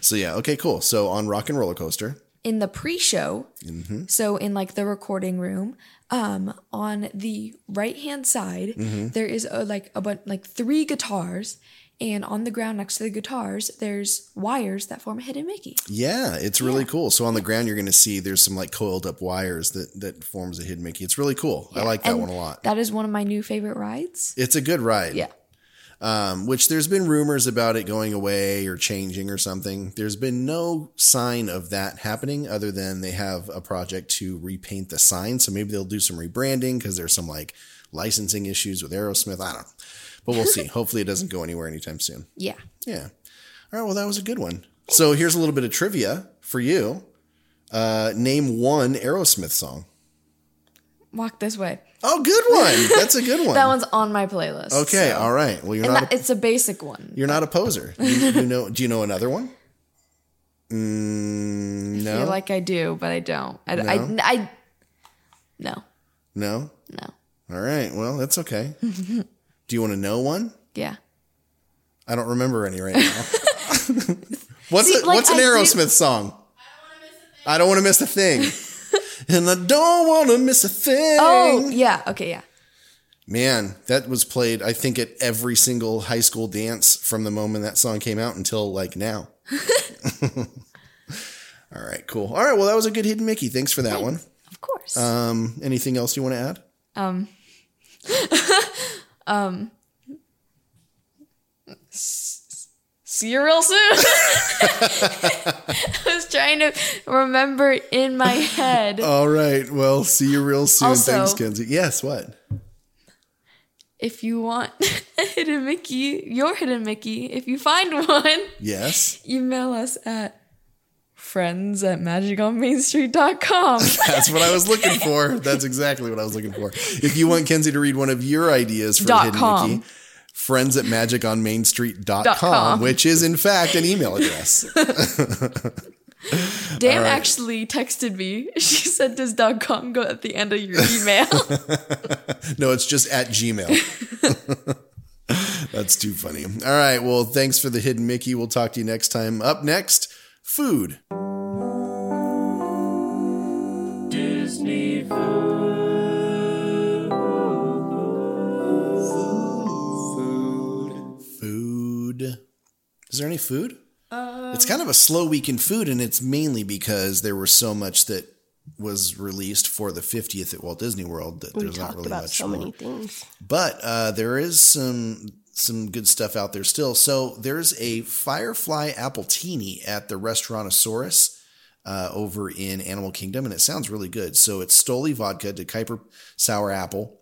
So yeah, okay, cool. So on Rock and Roller Coaster, In the pre-show, Mhm. so in like the recording room, um, on the right hand side, Mhm. there is a, like a bunch like three guitars, and on the ground next to the guitars, there's wires that form a hidden Mickey. yeah, it's really cool. So on the ground, you're going to see there's some like coiled up wires that that forms a hidden Mickey. It's really cool. I like that And one a lot. That is one of my new favorite rides. It's a good ride. Yeah. Um, which there's been rumors about it going away or changing or something. There's been no sign of that happening other than they have a project to repaint the sign. So maybe they'll do some rebranding because there's some like licensing issues with Aerosmith. I don't know. But we'll see. Hopefully it doesn't go anywhere anytime soon. Yeah. Yeah. All right. Well, that was a good one. So here's a little bit of trivia for you. Uh, name one Aerosmith song. Walk this way. Oh, good one. That's a good one. that one's on my playlist. Okay. so- All right. Well, you're and not. that, a, it's a basic one. you're not a poser. You, you know. Do you know another one? Mm, I no. feel like I do, but I don't. I, No? I, I, no. no. No. All right. Well, that's okay. Do you want to know one? Yeah. I don't remember any right now. what's See, a, like, what's an I do- Aerosmith song? I don't want to miss a thing. and I don't want to miss a thing. Oh, yeah. Okay, yeah. Man, that was played, I think, at every single high school dance from the moment that song came out until like now. All right, cool. All right, well, that was a good hidden Mickey. Thanks for that one. Of course. Um, anything else you want to add? Um, um, s- see you real soon. I was trying to remember in my head. All right, well, see you real soon. Also- Thanks, Kenzie. Yes, what? If you want a hidden Mickey, your hidden Mickey, if you find one, Yes. email us at friends at magiconmainstreet.com. That's what I was looking for. That's exactly what I was looking for. If you want Kenzie to read one of your ideas for Hidden com. Mickey, friends at magiconmainstreet.com, Dot com. which is in fact an email address. Dan right. actually texted me. She said, Does .com go at the end of your email? no, it's just at Gmail. That's too funny. All right. Well, thanks for the hidden Mickey. We'll talk to you next time. Up next, food. Disney Food. food. Is there any food? it's kind of a slow week in food, and it's mainly because there was so much that was released for the 50th at Walt Disney World that there's not really much so more. many things. But uh, there is some some good stuff out there still. So there's a Firefly Appletini at the Restaurantosaurus uh, over in Animal Kingdom, and it sounds really good. So it's Stoli vodka, DeKuyper sour apple,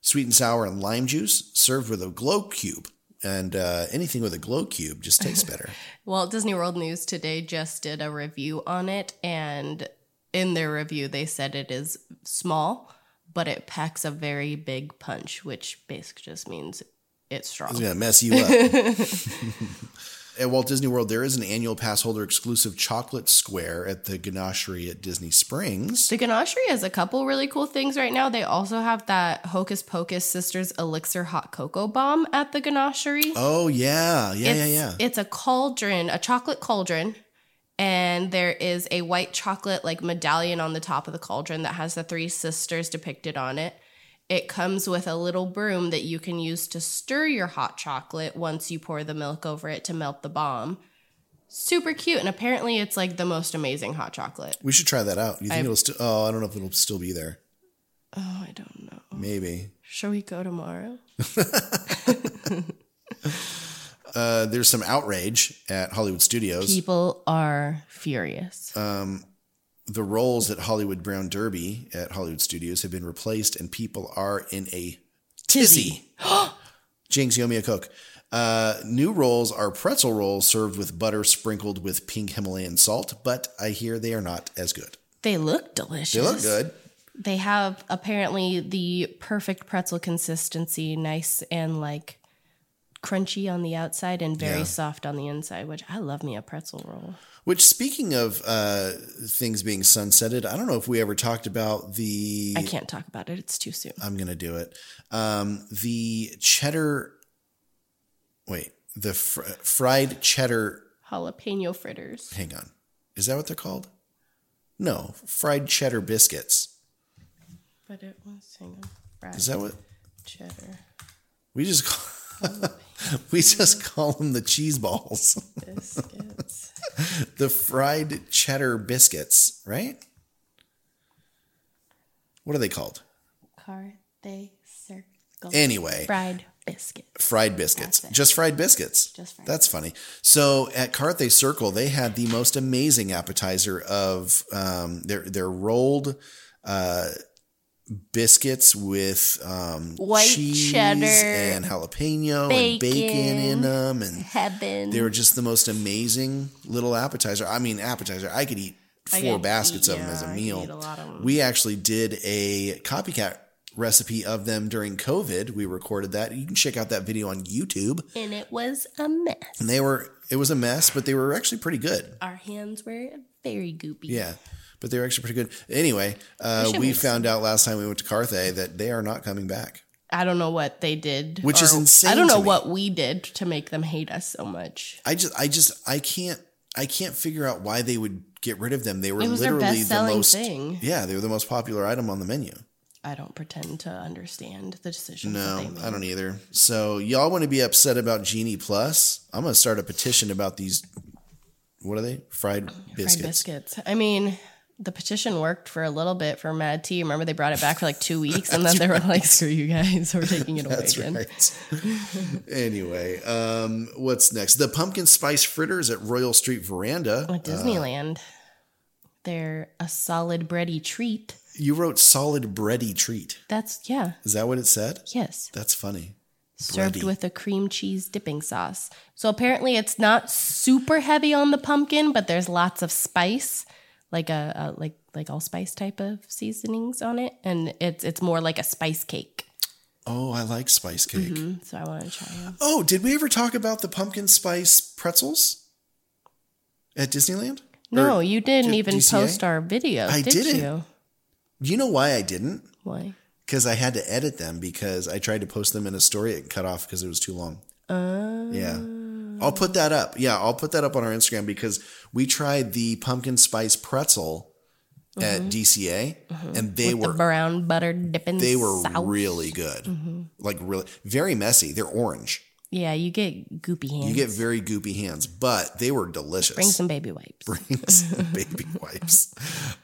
sweet and sour, and lime juice, served with a glow cube. And uh, anything with a glow cube just tastes better. well, Disney World News today just did a review on it, and in their review, they said it is small, but it packs a very big punch, which basically just means it's strong. It's gonna mess you up. at Walt Disney World, there is an annual pass holder exclusive chocolate square at the Ganachery at Disney Springs. The Ganachery has a couple really cool things right now. They also have that Hocus Pocus Sisters Elixir Hot Cocoa Bomb at the Ganachery. Oh yeah, yeah, it's, yeah, yeah. It's a cauldron, a chocolate cauldron, and there is a white chocolate like medallion on the top of the cauldron that has the three sisters depicted on it. It comes with a little broom that you can use to stir your hot chocolate once you pour the milk over it to melt the bomb. Super cute, and apparently it's like the most amazing hot chocolate. We should try that out. You think I've- it'll still? Oh, I don't know if it'll still be there. Oh, I don't know. Maybe. Shall we go tomorrow? Uh, there's some outrage at Hollywood Studios. People are furious. Um, the roles at Hollywood Brown Derby at Hollywood Studios have been replaced, and people are in a tizzy. Jinx Yomia Coke. Uh, new rolls are pretzel rolls served with butter sprinkled with pink Himalayan salt, but I hear they are not as good. They look delicious. They look good. They have apparently the perfect pretzel consistency, nice and like crunchy on the outside and very Yeah. soft on the inside, which I love me a pretzel roll. Which, speaking of uh, things being sunsetted, I don't know if we ever talked about the. I can't talk about it; it's too soon. I'm gonna do it. Um, the cheddar. Wait, the fr- fried cheddar. Jalapeno fritters. Hang on, is that what they're called? No, fried cheddar biscuits. But it was hang on. Fried Is that what cheddar we just call? we just call them the cheese balls. biscuits? the fried cheddar biscuits, right? What are they called? Carthay circle. Anyway. fried biscuit. Fried biscuits. Just fried biscuits. Just fried That's funny. So at Carthay Circle, they had the most amazing appetizer of um, their their rolled uh, biscuits with um, White cheese cheddar, and jalapeno and bacon in them, and Heaven. they were just the most amazing little appetizer. I mean, appetizer. I could eat four baskets eat- of them as yeah, a I could meal. a lot of 'em. We actually did a copycat recipe of them during COVID. We recorded that. You can check out that video on YouTube. and it was a mess. And they were it was a mess, but they were actually pretty good. Our hands were very goopy. Yeah. But they were actually pretty good. Anyway, uh, we found out last time we went to Carthay that they are not coming back. I don't know what they did, Which is insane I don't know what we did to make them hate us so much. I just I just I can't I can't figure out why they would get rid of them. They were It was their literally the most thing. Yeah, they were the most popular item on the menu. I don't pretend to understand the decisions. that No, they made. I don't either. So y'all want to be upset about Genie Plus? I'm gonna start a petition about these. What are they? Fried biscuits. Fried biscuits. I mean, the petition worked for a little bit for Mad Tea. Remember, they brought it back for like two weeks, and then they were like, "Screw you guys, we're taking it away That's again." right. anyway, um, what's next? The pumpkin spice fritters at Royal Street Veranda. At Disneyland, they're a solid bready treat. You wrote solid bready treat. That's yeah, Is that what it said? yes. That's funny. served Bready. with a cream cheese dipping sauce. So apparently it's not super heavy on the pumpkin, but there's lots of spice, like a, a like like allspice type of seasonings on it, and it's it's more like a spice cake. Oh, I like spice cake. Mhm, So I want to try them. Oh, did we ever talk about the pumpkin spice pretzels at Disneyland? No, Or you didn't D- even DCA? post our video. I did didn't. you? You know why I didn't? Why? Because I had to edit them because I tried to post them in a story. It cut off because it was too long. Uh, Yeah. I'll put that up. Yeah, I'll put that up on our Instagram because we tried the pumpkin spice pretzel at Mhm. DCA and they with were the brown butter dipping. they were sauce. really good. Mhm. Like really very messy. They're orange. Yeah, you get goopy hands. You get very goopy hands, but they were delicious. Bring some baby wipes. Bring some baby wipes.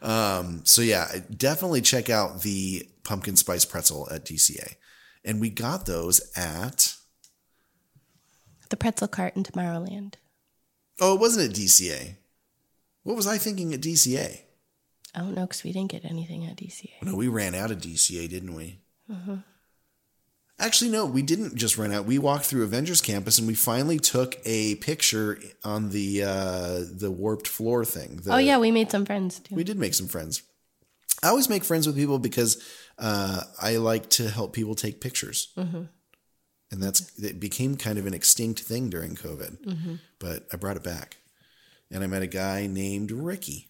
Um, so yeah, definitely check out the pumpkin spice pretzel at DCA. And we got those at The pretzel cart in Tomorrowland. Oh, it wasn't at DCA. What was I thinking at DCA? I don't know because we didn't get anything at DCA. No, we ran out of DCA, didn't we? Uh-huh. Actually, no, we didn't just run out. We walked through Avengers Campus and we finally took a picture on the uh, the warped floor thing. The- oh yeah, we made some friends too. we did make some friends. I always make friends with people because uh, I like to help people take pictures, Mhm. And that's it became kind of an extinct thing during COVID. Mhm. But I brought it back, and I met a guy named Ricky.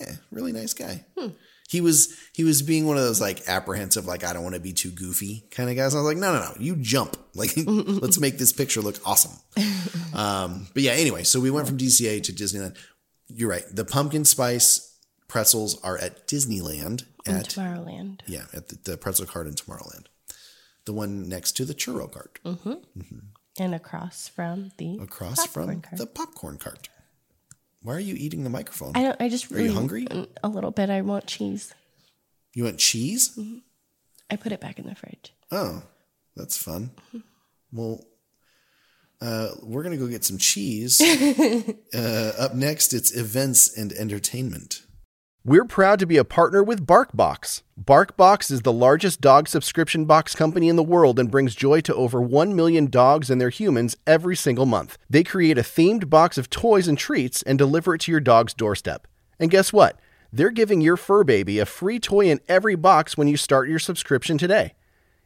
Yeah, really nice guy. Hmm. He was he was being one of those like apprehensive, like I don't want to be too goofy kind of guys. I was like, no, no, no, you jump. Like, let's make this picture look awesome. Um, but yeah, anyway, so we went from DCA to Disneyland. You're right. The pumpkin spice pretzels are at Disneyland In at Tomorrowland. yeah at the, the pretzel cart in Tomorrowland, the one next to the churro cart, Mm-hmm. And across from the across popcorn from cart. the popcorn cart. Why are you eating the microphone? I don't. I just. Are Really, you hungry? A little bit. I want cheese. You want cheese? I put it back in the fridge. Oh, that's fun. Well, uh, we're gonna go get some cheese. uh, up next, it's events and entertainment. We're proud to be a partner with BarkBox. BarkBox is the largest dog subscription box company in the world and brings joy to over 1 million dogs and their humans every single month. They create a themed box of toys and treats and deliver it to your dog's doorstep. And guess what? They're giving your fur baby a free toy in every box when you start your subscription today.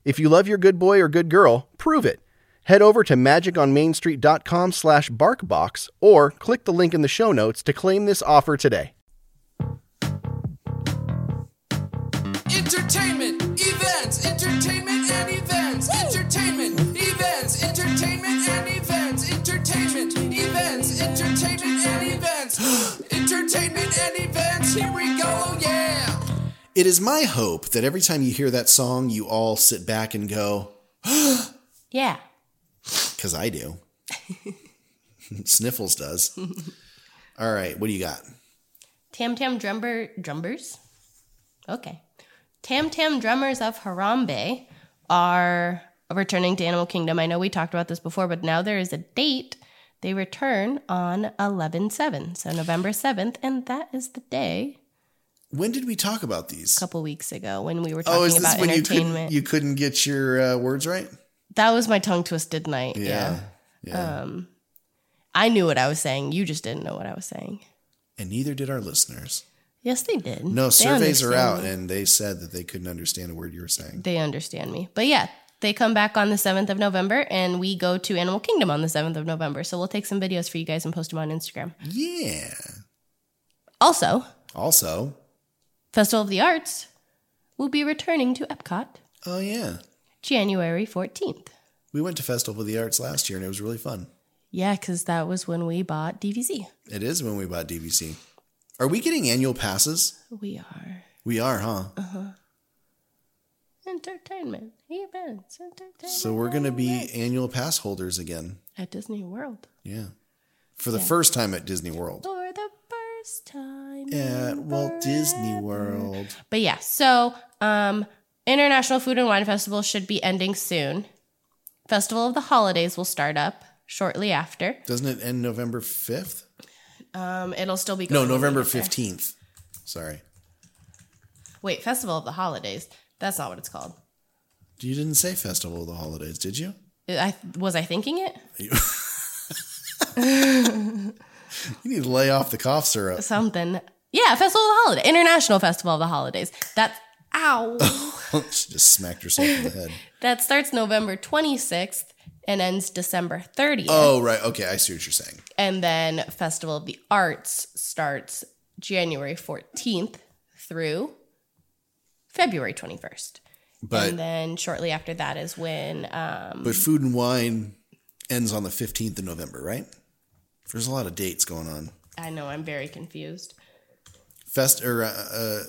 If you love your good boy or good girl, prove it. Head over to magiconmainstreet.com slash barkbox or click the link in the show notes to claim this offer today. Entertainment, events, entertainment and events, entertainment, events, entertainment and events, entertainment, events, entertainment and events, entertainment and events. Here we go, oh yeah. It is my hope that every time you hear that song, you all sit back and go, Yeah. because I do. Sniffles does. All right, what do you got? Tam Tam Drummer Drummers. Okay. Tam Tam Drummers of Harambe are returning to Animal Kingdom. I know we talked about this before, but now there is a date. They return on 11 7, so November 7th, and that is the day When did we talk about these? a couple weeks ago when we were talking Oh, is this about when you couldn't, entertainment. you couldn't get your uh, words right? that was my tongue twisted night. Yeah, Yeah. Um, I knew what I was saying. You just didn't know what I was saying. And neither did our listeners. Yes, they did. No, They surveys are out, me. and they said that they couldn't understand a word you were saying. They understand me. But yeah, they come back on the 7th of November and we go to Animal Kingdom on the 7th of November. So we'll take some videos for you guys and post them on Instagram. Yeah. Also, Also, Festival of the Arts will be returning to Epcot oh yeah, January 14th. we went to Festival of the Arts last year, and it was really fun. Yeah, because that was when we bought DVC. It is when we bought DVC. Are we getting annual passes? We are. We are, huh? Uh-huh. Entertainment, events, entertainment. So we're going to be annual pass holders again. At Disney World. Yeah. For the Yeah. first time at Disney World. For the first time. At Walt Disney World. But yeah, so um, International Food and Wine Festival should be ending soon. Festival of the Holidays will start up shortly after. Doesn't it end November 5th? Um, it'll still be No, November 15th. Sorry. Wait, Festival of the Holidays. That's not what it's called. You didn't say Festival of the Holidays, did you? I was I thinking it? You need to lay off the cough syrup. Something. Yeah, Festival of the Holidays. International Festival of the Holidays. That's ow. she just smacked herself in the head. that starts November 26th and ends December 30th. Oh, right. Okay, I see what you're saying. And then Festival of the Arts starts January 14th through February 21st. But and then shortly after that is when um but food and wine ends on the 15th of November, right? There's a lot of dates going on. I know I'm very confused. Fest or uh, uh,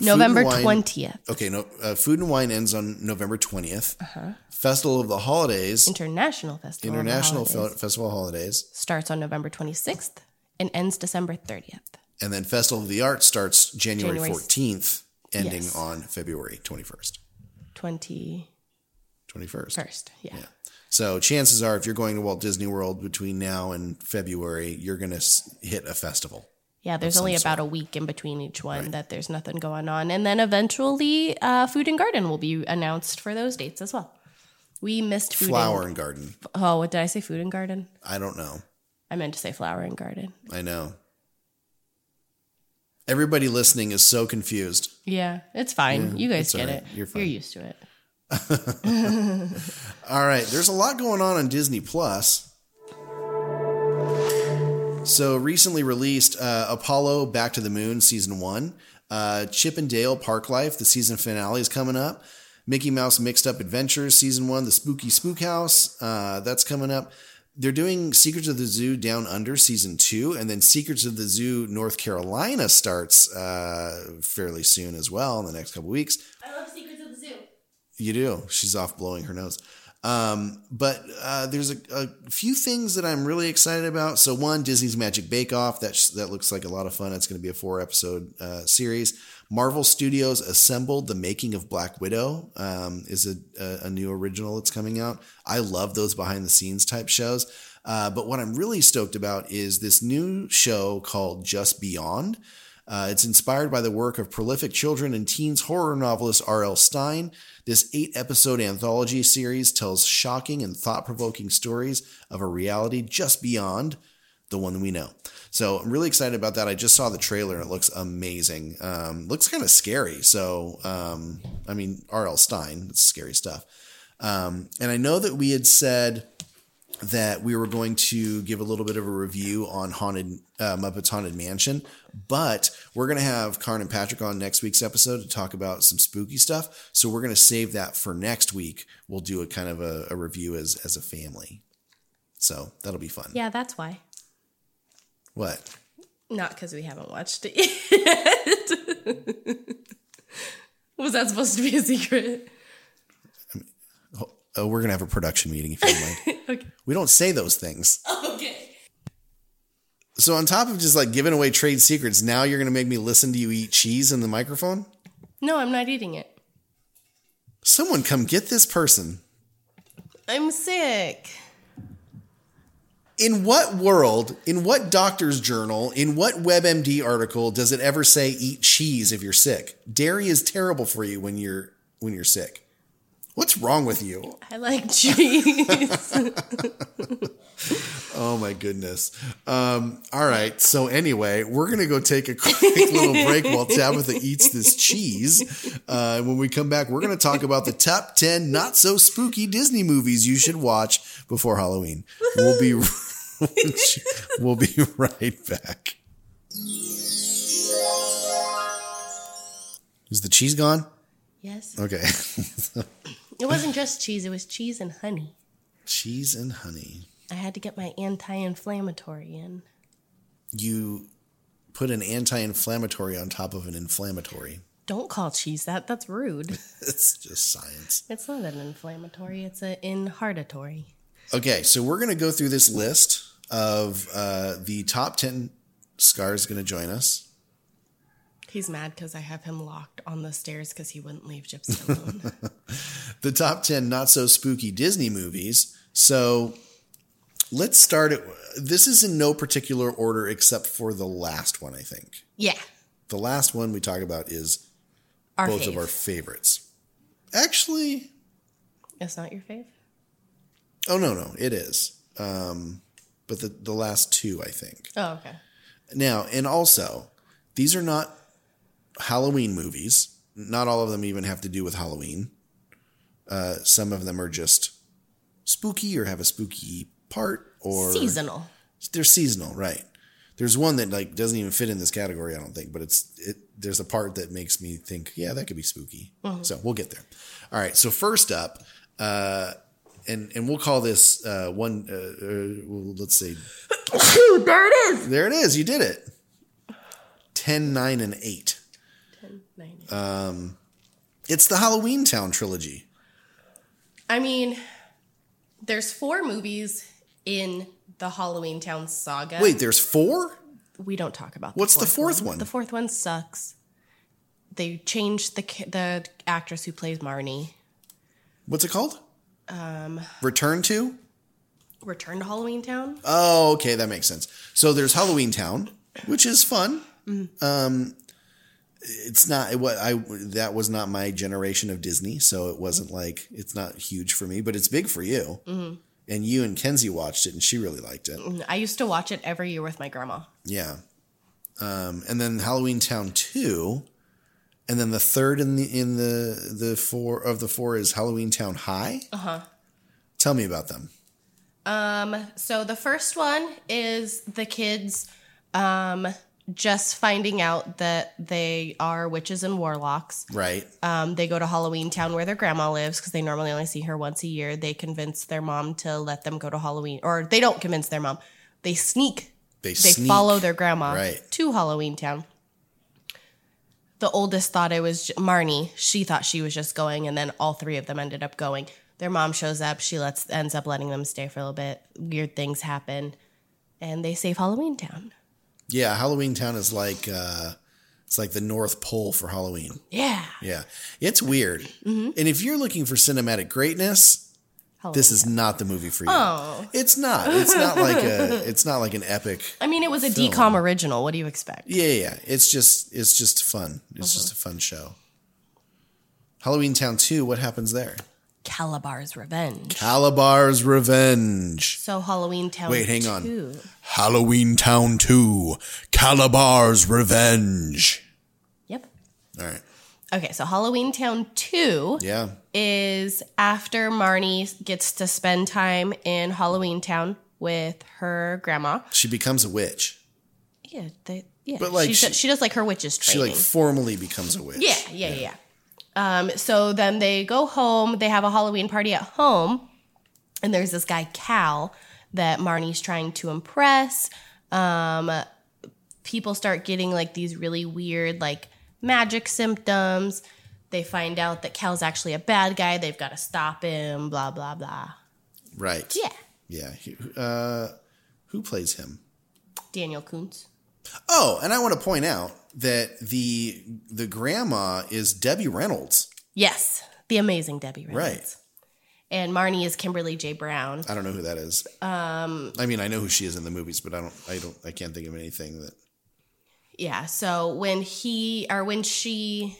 November 20th. Okay, no. Uh, food and wine ends on November 20th. Uh-huh. Festival of the Holidays, International Festival of the International Holidays Fe- Festival Holidays, starts on November 26th and ends December 30th. and then Festival of the Arts starts January, 14th, ending Yes. on February 21st. 21st. 21st. yeah. So chances are, if you're going to Walt Disney World between now and February, you're going to hit a festival. Yeah, there's only about a week in between each one that there's nothing going on. And then eventually, uh, Food and Garden will be announced for those dates as well. We missed Food Flower and and Garden. Oh, what did I say? Food and Garden? I don't know. I meant to say Flower and Garden. I know. Everybody listening is so confused. Yeah, it's fine. Yeah, you guys get right. it. You're You're used to it. All right, there's a lot going on on Disney Plus. So recently released uh, Apollo Back to the Moon season one, uh, Chip and Dale Park Life, the season finale is coming up. Mickey Mouse Mixed Up Adventures season one, the Spooky Spook House, uh, that's coming up. They're doing Secrets of the Zoo Down Under season two, and then Secrets of the Zoo North Carolina starts uh, fairly soon as well in the next couple weeks. I love Secrets of the Zoo. You do. She's off blowing her nose. Um, but uh, there's a, a few things that I'm really excited about. So one, Disney's Magic Bake Off. That that looks like a lot of fun. It's going to be a four episode uh, series. Marvel Studios assembled the making of Black Widow um, is a, a, a new original that's coming out. I love those behind the scenes type shows. Uh, but what I'm really stoked about is this new show called Just Beyond. Uh, it's inspired by the work of prolific children and teens horror novelist R.L. Stine. This eight episode anthology series tells shocking and thought provoking stories of a reality just beyond the one we know. So I'm really excited about that. I just saw the trailer and it looks amazing. Um, looks kind of scary. So, um, I mean, R.L. Stine, it's scary stuff. Um, and I know that we had said that we were going to give a little bit of a review on haunted uh, Muppets Haunted Mansion, but we're going to have Karn and Patrick on next week's episode to talk about some spooky stuff. So we're going to save that for next week. We'll do a kind of a, a review as as a family. So that'll be fun. Yeah, that's why. What? Not because we haven't watched it yet. Was that supposed to be a secret? Oh, we're gonna have a production meeting if you don't mind. okay. We don't say those things. Okay. So on top of just like giving away trade secrets, now you're gonna make me listen to you eat cheese in the microphone? No, I'm not eating it. Someone come get this person. I'm sick. In what world, in what doctor's journal, in what WebMD article does it ever say eat cheese if you're sick? Dairy is terrible for you when you're when you're sick. What's wrong with you? I like cheese. Oh my goodness. Um, all right. So anyway, we're gonna go take a quick little break while Tabitha eats this cheese. Uh, when we come back, we're gonna talk about the top ten not so spooky Disney movies you should watch before Halloween. We'll be we'll be right back. Is the cheese gone? yes. Okay. It wasn't just cheese, it was cheese and honey. cheese and honey. I had to get my anti inflammatory in. You put an anti-inflammatory on top of an inflammatory. Don't call cheese that. That's rude. It's just science. It's not an inflammatory, it's an inheartatory. Okay, so we're going to go through this list of uh, the top 10. Scar's going to join us. He's mad because I have him locked on the stairs because he wouldn't leave Gypsy alone. The top 10 not so spooky Disney movies. So let's start it. This is in no particular order except for the last one, I think. yeah. The last one we talk about is Our both of our favorites. Actually, It's not your fave? oh no, no, it is. Um, but the, the last two, I think. Oh, okay. Now, and also, these are not Halloween movies. Not all of them even have to do with Halloween. Uh, some of them are just spooky or have a spooky part or Seasonal. They're seasonal, right? There's one that like doesn't even fit in this category, I don't think, but it's it. There's a part that makes me think, yeah, that could be spooky. Mhm. So we'll get there. All right. So first up, uh, and and we'll call this uh, one. Uh, uh, well, let's say there it is. there it is. You did it. 10, 9, and 8. 10, 9. Um, it's the Halloween Town trilogy. I mean, there's four movies in the Halloween Town saga. Wait, there's four? we don't talk about. That. What's the fourth one? The fourth one sucks. They changed the the actress who plays Marnie. What's it called? Um, Return to? Return to Halloween Town. Oh, okay, that makes sense. So there's Halloween Town, which is fun. Mhm. Um, it's not what I that was not my generation of Disney, so it wasn't like it's not huge for me, but it's big for you. Mhm. And you and Kenzie watched it, and she really liked it. Mm, I used to watch it every year with my grandma. Yeah. Um, and then Halloween Town two, and then the third in the in the the four of the four is Halloween Town High. Uh huh. Tell me about them. Um, so the first one is the kids um, just finding out that they are witches and warlocks. Right. Um, they go to Halloween Town where their grandma lives because they normally only see her once a year. They convince their mom to let them go to Halloween, or they don't convince their mom. They sneak. They they sneak. follow their grandma Right. to Halloween Town. The oldest thought it was Marnie. She thought she was just going, and then all three of them ended up going. Their mom shows up. She lets ends up letting them stay for a little bit. Weird things happen, and they save Halloween Town. Yeah, Halloween Town is like uh, it's like the North Pole for Halloween. Yeah. Yeah, it's weird. Mhm. And if you're looking for cinematic greatness, this is not the movie for you. Oh. It's not. It's not like a. It's not like an epic. I mean, it was a Film. DCOM original. What do you expect? Yeah, yeah. It's just. It's just fun. It's Uh-huh. just a fun show. Halloween Town Two. What happens there? Kalabar's Revenge. Kalabar's Revenge. So Halloween Town. Wait, hang on. 2. Halloween Town Two. Kalabar's Revenge. Yep. All right. Okay, so Halloween Town 2 Yeah. is after Marnie gets to spend time in Halloween Town with her grandma. She becomes a witch. Yeah, they, yeah. But, like, she, she- does, she does like her witches She training. like formally becomes a witch. Yeah, yeah, yeah. yeah. Um, so then they go home. They have a Halloween party at home, and there's this guy Kal that Marnie's trying to impress. Um, people start getting like these really weird like magic symptoms. They find out that Kal's actually a bad guy. They've got to stop him. Blah blah blah. Right. Yeah. Yeah. Uh, who plays him? Daniel Kuntz. Oh, and I want to point out that the the grandma is Debbie Reynolds. Yes, the amazing Debbie Reynolds. Right. And Marnie is Kimberly J. Brown. I don't know who that is. Um, I mean, I know who she is in the movies, but I don't. I don't. I can't think of anything that. Yeah. So when he or when she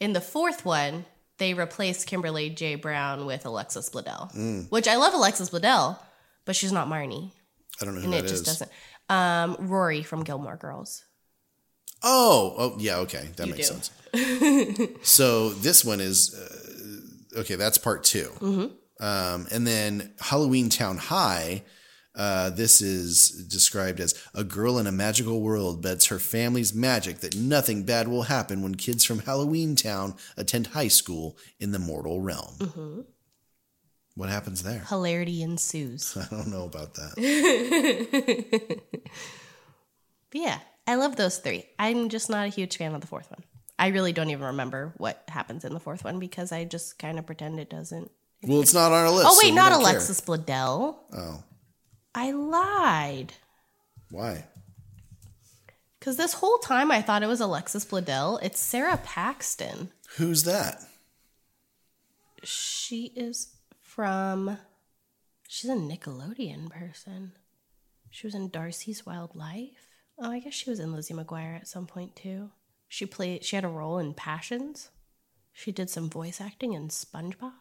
in the fourth one, they replaced Kimberly J. Brown with Alexis Bledel, Mm. which I love Alexis Bledel, but she's not Marnie, I don't know who and that it just is. doesn't. Um, Rory from Gilmore Girls. Oh, oh, yeah. Okay, that You makes do. sense. so this one is uh, okay. That's part 2 Mhm. Um, and then Halloween Town High. Uh, this is described as a girl in a magical world bets her family's magic that nothing bad will happen when kids from Halloween Town attend high school in the mortal realm. hmm What happens there? Hilarity ensues. I don't know about that. Yeah, I love those three. I'm just not a huge fan of the fourth one. I really don't even remember what happens in the fourth one because I just kind of pretend it doesn't. Well, it's not on our list. oh wait, we not don't care. Alexis Bledel. Oh, I lied. why? Because this whole time I thought it was Alexis Bledel. It's Sara Paxton. Who's that? She is from. She's a Nickelodeon person. She was in Darcy's Wild Life. Oh, I guess she was in Lizzie McGuire at some point too. She played. She had a role in Passions. She did some voice acting in SpongeBob.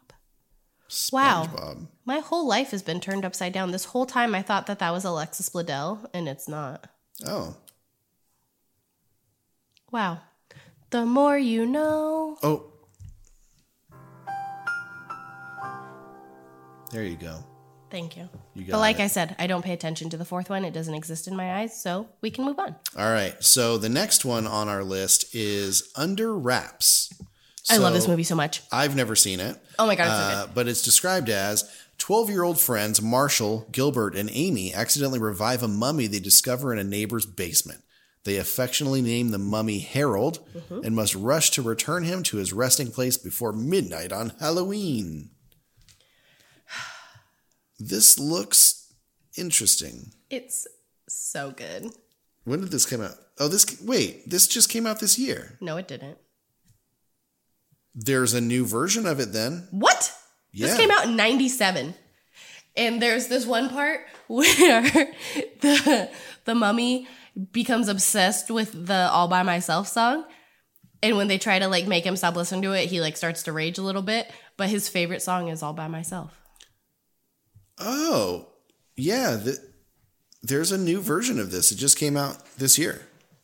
Wow. My whole life has been turned upside down. This whole time I thought that that was Alexis Bledel, and it's not. Oh, Wow. The more you know. oh. There you go. Thank you. You but like it. I said, I don't pay attention to the fourth one. It doesn't exist in my eyes, so we can move on. All right. So the next one on our list is Under Wraps. I love this movie so much. I've never seen it. Oh my God, it's so Uh, But it's described as 12 year old friends Marshall, Gilbert, and Amy accidentally revive a mummy they discover in a neighbor's basement. They affectionately name the mummy Harold Mhm. and must rush to return him to his resting place before midnight on Halloween. This looks interesting. It's so good. When did this come out? Oh, this wait, this just came out this year. No, it didn't. There's a new version of it then. What? Yeah. This came out in 97. And there's this one part where the the mummy becomes obsessed with the All by Myself song. And when they try to like make him stop listening to it, he like starts to rage a little bit, but his favorite song is All by Myself. Oh, yeah. th- there's a new version of this. It just came out this year.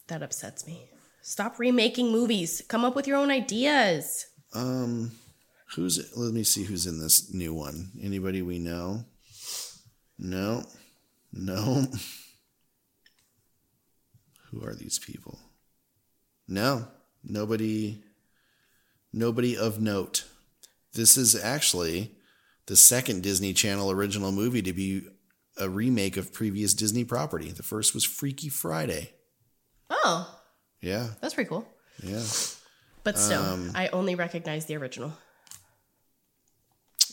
That upsets me. Stop remaking movies. Come up with your own ideas. Um, who's? Let me see who's in this new one. Anybody we know? No, no. Who are these people? No, nobody. Nobody of note. This is actually the second Disney Channel original movie to be a remake of previous Disney property. The first was Freaky Friday. Oh, Yeah, that's pretty cool. yeah. But still, Um, I only recognize the original.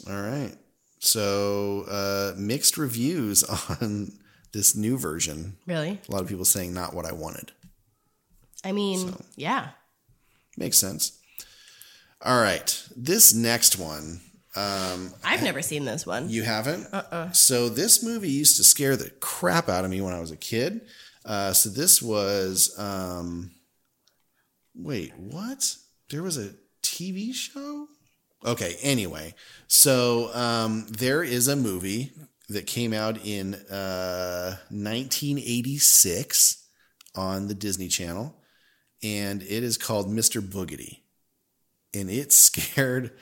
All right. So uh, mixed reviews on this new version. Really? A lot of people saying not what I wanted. I mean, yeah. Makes sense. All right. This next one. Um, I've never seen this one. you haven't? Uh-uh. So this movie used to scare the crap out of me when I was a kid. Uh, so this was. Um, wait, what? There was a TV show? Okay, anyway. So um, there is a movie that came out in uh, 1986 on the Disney Channel. and it is called Mr. Boogedy, and it scared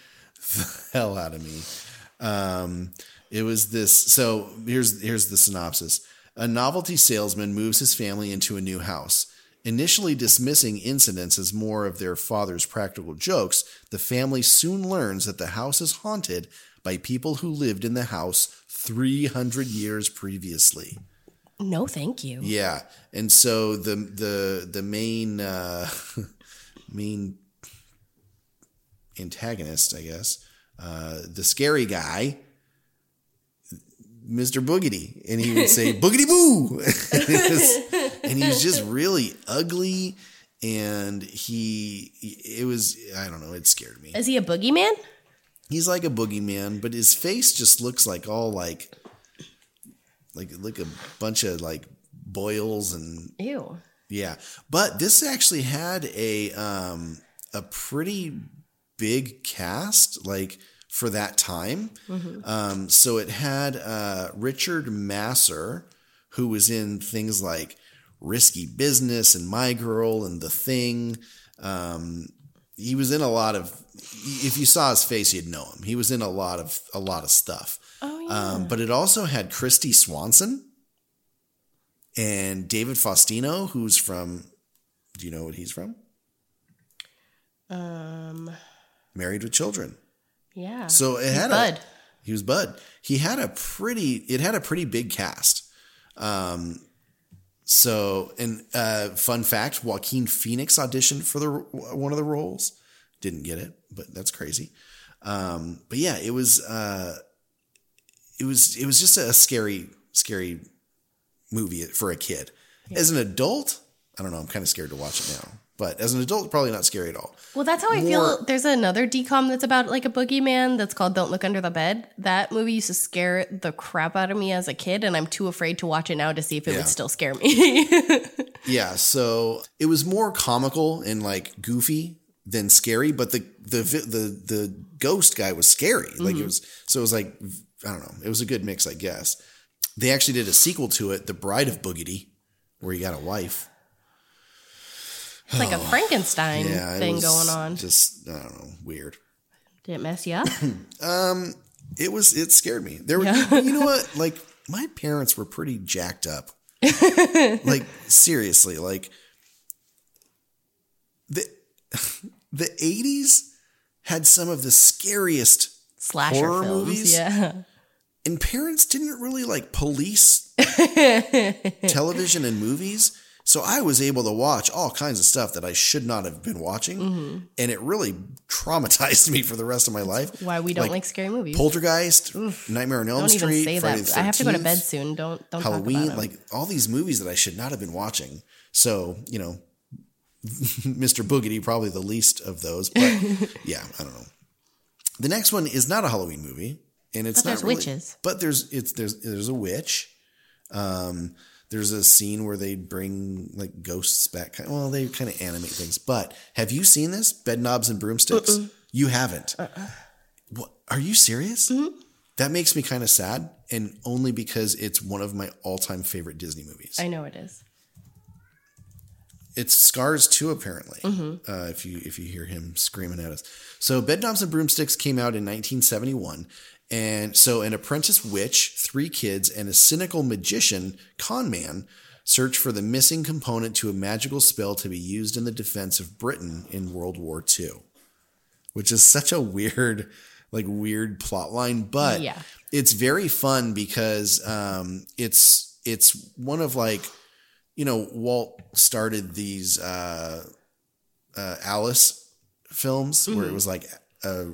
the hell out of me. Um, it was this. So here's here's the synopsis: A novelty salesman moves his family into a new house. Initially dismissing incidents as more of their father's practical jokes, the family soon learns that the house is haunted by people who lived in the house 300 years previously. No, thank you. Yeah, and so the the the main uh, main antagonist, I guess, uh, the scary guy, Mister Boogedy, and he would say "Boogedy boo," and he was just really ugly, and he it was I don't know, it scared me. Is he a boogeyman? He's like a boogeyman, but his face just looks like all like like like a bunch of like boils and Ew. yeah. But this actually had a um a pretty big cast like for that time. Mhm. Um so it had uh Richard Masur who was in things like Risky Business and My Girl and The Thing. Um he was in a lot of if you saw his face you'd know him. He was in a lot of a lot of stuff. Oh Um, but it also had Kristy Swanson and David Faustino, who's from. Do you know what he's from? Um. Married with Children. Yeah. So it had Bud. a. He was Bud. He had a pretty. It had a pretty big cast. Um. So, and uh, fun fact: Joaquin Phoenix auditioned for the one of the roles, didn't get it, but that's crazy. Um, but yeah, it was. Uh, it was it was just a scary scary movie for a kid. As an adult, I don't know. I'm kind of scared to watch it now. But as an adult, probably not scary at all. Well, that's how I More- feel. There's another decom that's about like a boogeyman that's called Don't Look Under the Bed. That movie used to scare the crap out of me as a kid, and I'm too afraid to watch it now to see if it Yeah. would still scare me. Yeah, so it was more comical and like goofy than scary, but the the the the ghost guy was scary. Like it Mhm. was so it was like I don't know. It was a good mix, I guess. They actually did a sequel to it, The Bride of Boogedy, where he got a wife. It's like a Frankenstein Oh. Yeah, it thing going on. Just I don't know, weird. Did it mess you up? Um, it was it scared me. There, were, Yeah. you know what? Like my parents were pretty jacked up. like seriously, like the the eighties had some of the scariest Slasher horror films, movies. yeah. and parents didn't really like police television and movies. So I was able to watch all kinds of stuff that I should not have been watching, Mhm. and it really traumatized me for the rest of my life. Why we don't like, scary movies. Poltergeist, Nightmare on Elm Don't even Street, say Friday that. the I have to go to bed soon. Don't don't Halloween, talk about 'em. like all these movies that I should not have been watching. So you know, Mr. Boogedy probably the least of those, but yeah, I don't know. The next one is not a Halloween movie, and it's But not there's really- witches. But there's it's there's there's a witch. Um, there's a scene where they bring like ghosts back. Well, they kind of animate things. But have you seen this? Bedknobs and broomsticks. Uh-uh. You haven't. What? Are you serious? Mm-hmm. That makes me kind of sad, and only because it's one of my all-time favorite Disney movies. I know it is. It's Scars too, apparently. Mhm. Uh, if you if you hear him screaming at us, so Bedknobs and Broomsticks came out in 1971, and so an apprentice witch, three kids, and a cynical magician con man search for the missing component to a magical spell to be used in the defense of Britain in World War II, which is such a weird, like weird plot line, but Yeah. it's very fun because um, it's it's one of like you know Walt started these uh, uh, Alice films where it Mhm. was like a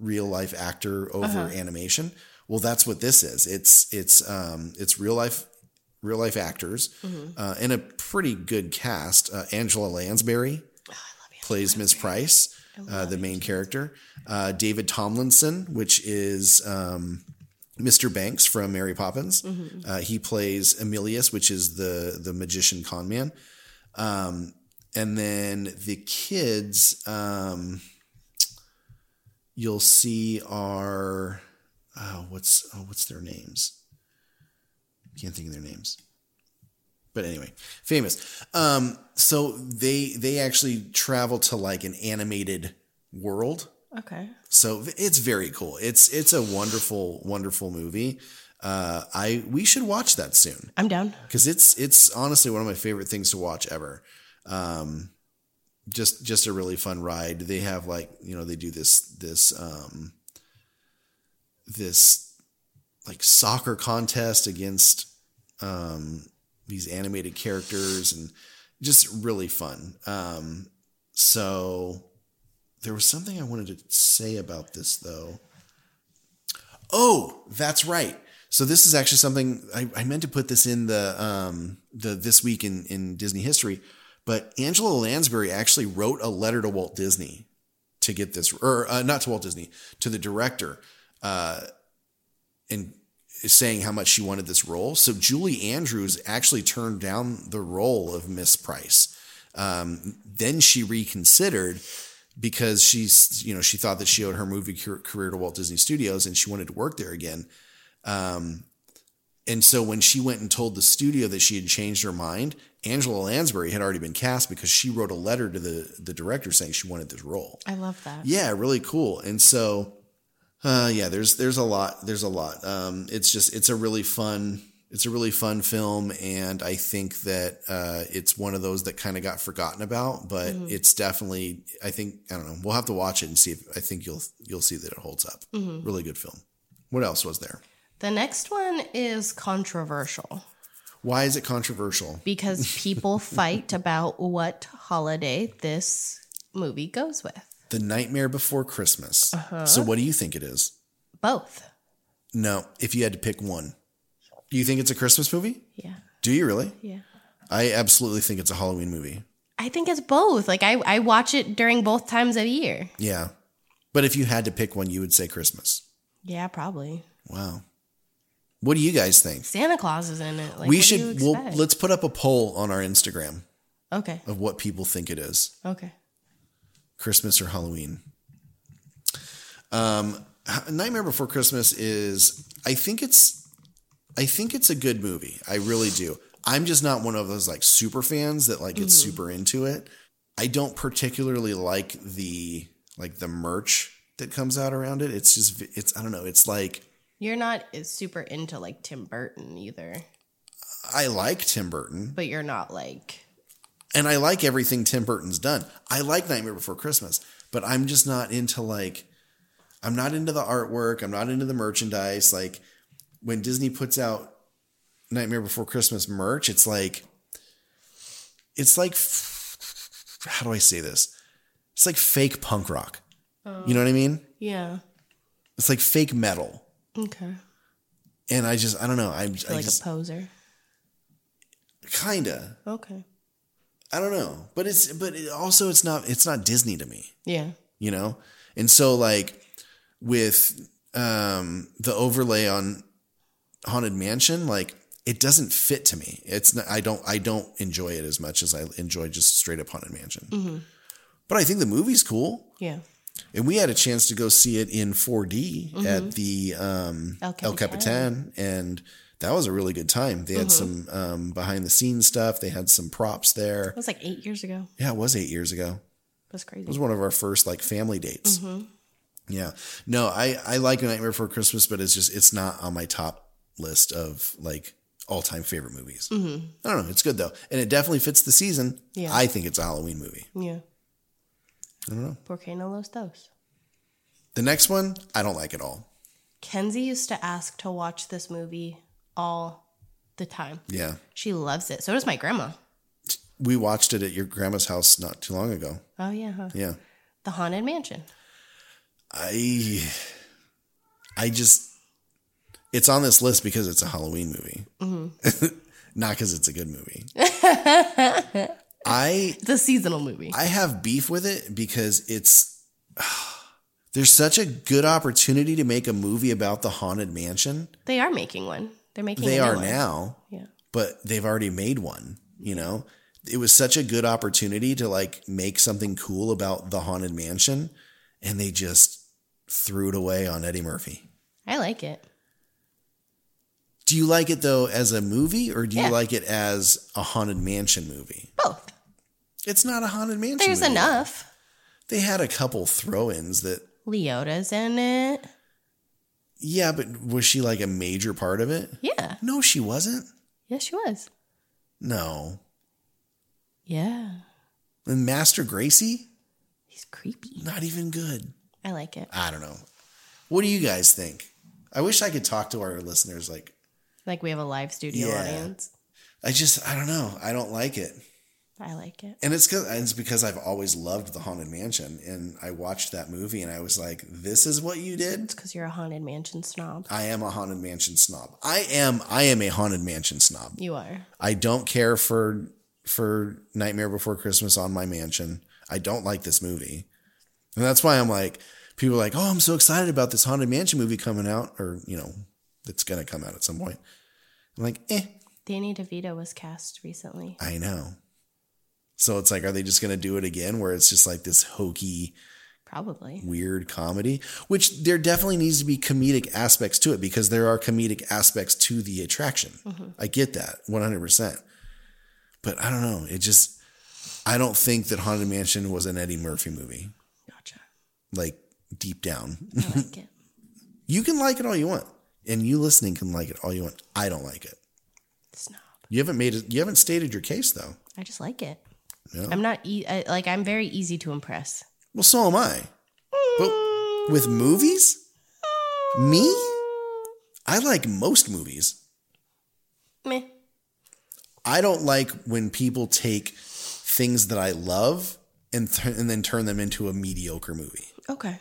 real life actor over Uh-huh. animation. Well, that's what this is. It's it's um, it's real life real life actors Mhm. uh, and a pretty good cast. Uh, Angela Lansbury plays Miss Price, uh, the main character. Uh, David Tomlinson, which is um, Mr. Banks from Mary Poppins. Mhm. Uh, he plays Emelius, which is the the magician con man. Um, and then the kids, um, you'll see are oh, what's oh, what's their names? Can't think of their names. But anyway, famous. Um, so they they actually travel to like an animated world. Okay. So it's very cool. It's it's a wonderful wonderful movie. Uh, I we should watch that soon I'm down. because it's it's honestly one of my favorite things to watch ever. Um, just just a really fun ride. They have like you know they do this this um, this like soccer contest against um, these animated characters and just really fun. Um, so there was something I wanted to say about this though. Oh, that's right. So this is actually something I, I meant to put this in the um, the this week in in Disney history, but Angela Lansbury actually wrote a letter to Walt Disney to get this, or uh, not to Walt Disney, to the director, uh, and saying how much she wanted this role. So Julie Andrews actually turned down the role of Miss Price. Um, then she reconsidered because she's you know she thought that she owed her movie career to Walt Disney Studios and she wanted to work there again. Um, and so when she went and told the studio that she had changed her mind, Angela Lansbury had already been cast because she wrote a letter to the the director saying she wanted this role. I love that. Yeah, really cool. And so, uh, yeah, there's there's a lot. There's a lot. Um, it's just it's a really fun it's a really fun film, and I think that uh, it's one of those that kind of got forgotten about. But Mhm. it's definitely I think I don't know. We'll have to watch it and see if I think you'll you'll see that it holds up. Mhm. Really good film. What else was there? The next one is controversial Why is it controversial? because people fight about what holiday this movie goes with. The Nightmare Before Christmas. Uh-huh. So what do you think it is? Both. No, if you had to pick one, do you think it's a Christmas movie? Yeah. Do you really? Yeah. I absolutely think it's a Halloween movie. I think it's both. Like I, I watch it during both times of year. Yeah. But if you had to pick one, you would say Christmas. Yeah, probably. Wow. What do you guys think? Santa Claus is in it. Like, we should well let's put up a poll on our Instagram Okay. of what people think it is. Okay. Christmas or Halloween. Um Nightmare Before Christmas is I think it's I think it's a good movie. I really do. I'm just not one of those like super fans that like get Mhm. super into it. I don't particularly like the like the merch that comes out around it. It's just it's I don't know, it's like You're not super into like Tim Burton either, I like Tim Burton. but you're not like and I like everything Tim Burton's done. I like Nightmare Before Christmas, but I'm just not into like I'm not into the artwork. I'm not into the merchandise. Like when Disney puts out Nightmare Before Christmas merch, it's like it's like how do I say this? It's like fake punk rock. You know what I mean? yeah. It's like fake metal. Okay. And I just I don't know. I, Feel I like just a poser. kinda. Okay. I don't know. But it's but it also it's not it's not Disney to me. Yeah. you know and so like with um the overlay on haunted mansion like it doesn't fit to me it's not i don't i don't enjoy it as much as i enjoy just straight up haunted mansion Mm-hmm. but i think the movie's cool Yeah. And we had a chance to go see it in 4d Mhm. at the um El el capitan and that was a really good time they had Mhm. some um behind the scenes stuff they had some props there It was like eight years ago. yeah it was eight years ago That's crazy. it was one of our first like family dates Mhm. yeah. No, I, I like Nightmare Before Christmas, but it's just, it's not on my top list of like all time favorite movies. Mhm. I don't know. It's good though. And it definitely fits the season. Yeah. I think it's a Halloween movie. Yeah. I don't know. Porque no los dos. The next one, I don't like at all. Kenzie used to ask to watch this movie all the time. Yeah. She loves it. So does my grandma. We watched it at your grandma's house not too long ago. Oh yeah. Huh? Yeah. The Haunted Mansion. I, I just, it's on this list because it's a Halloween movie, Mhm. not because it's a good movie. I It's a seasonal movie. I have beef with it because it's there's such a good opportunity to make a movie about the haunted mansion. They are making one. They're making. They are one. now, Yeah. but they've already made one, you know. It was such a good opportunity to like make something cool about the haunted mansion and they just threw it away on Eddie Murphy. I like it. Do you like it though as a movie, or do you Yeah. like it as a haunted mansion movie? Both. It's not a haunted mansion. There's movie. enough. They had a couple throw-ins that. Leota's in it. Yeah, but was she like a major part of it? Yeah. No, she wasn't. Yes, she was. No. Yeah. And Master Gracey? He's creepy. Not even good. I like it. I don't know. What do you guys think? I wish I could talk to our listeners. Like, Like we have a live studio Yeah. audience. I just, I don't know. I don't like it. I like it. And it's because it's because I've always loved the Haunted Mansion, and I watched that movie, and I was like, "This is what you did." It's because you're a haunted mansion snob. I am a Haunted Mansion snob. I am. I am a Haunted Mansion snob. You are. I don't care for for Nightmare Before Christmas on my mansion. I don't like this movie, and that's why I'm like, people are like, "Oh, I'm so excited about this Haunted Mansion movie coming out," or you know, that's gonna come out at some point. I'm like, eh, Danny DeVito was cast recently. I know. So it's like, are they just gonna do it again, where it's just like this hokey, Probably. weird comedy? Which there definitely needs to be comedic aspects to it because there are comedic aspects to the attraction. Mhm. I get that 100%. But I don't know. It just, I don't think that Haunted Mansion was an Eddie Murphy movie. Gotcha. Like deep down. I like it. you can like it all you want. And you listening can like it all you want. I don't like it. Snob. You haven't made it, you haven't stated your case though. I just like it. Yeah. I'm not e- I, like I'm very easy to impress. Well, so am I. But with movies, me, I like most movies. Meh. I don't like when people take things that I love and th- and then turn them into a mediocre movie. Okay.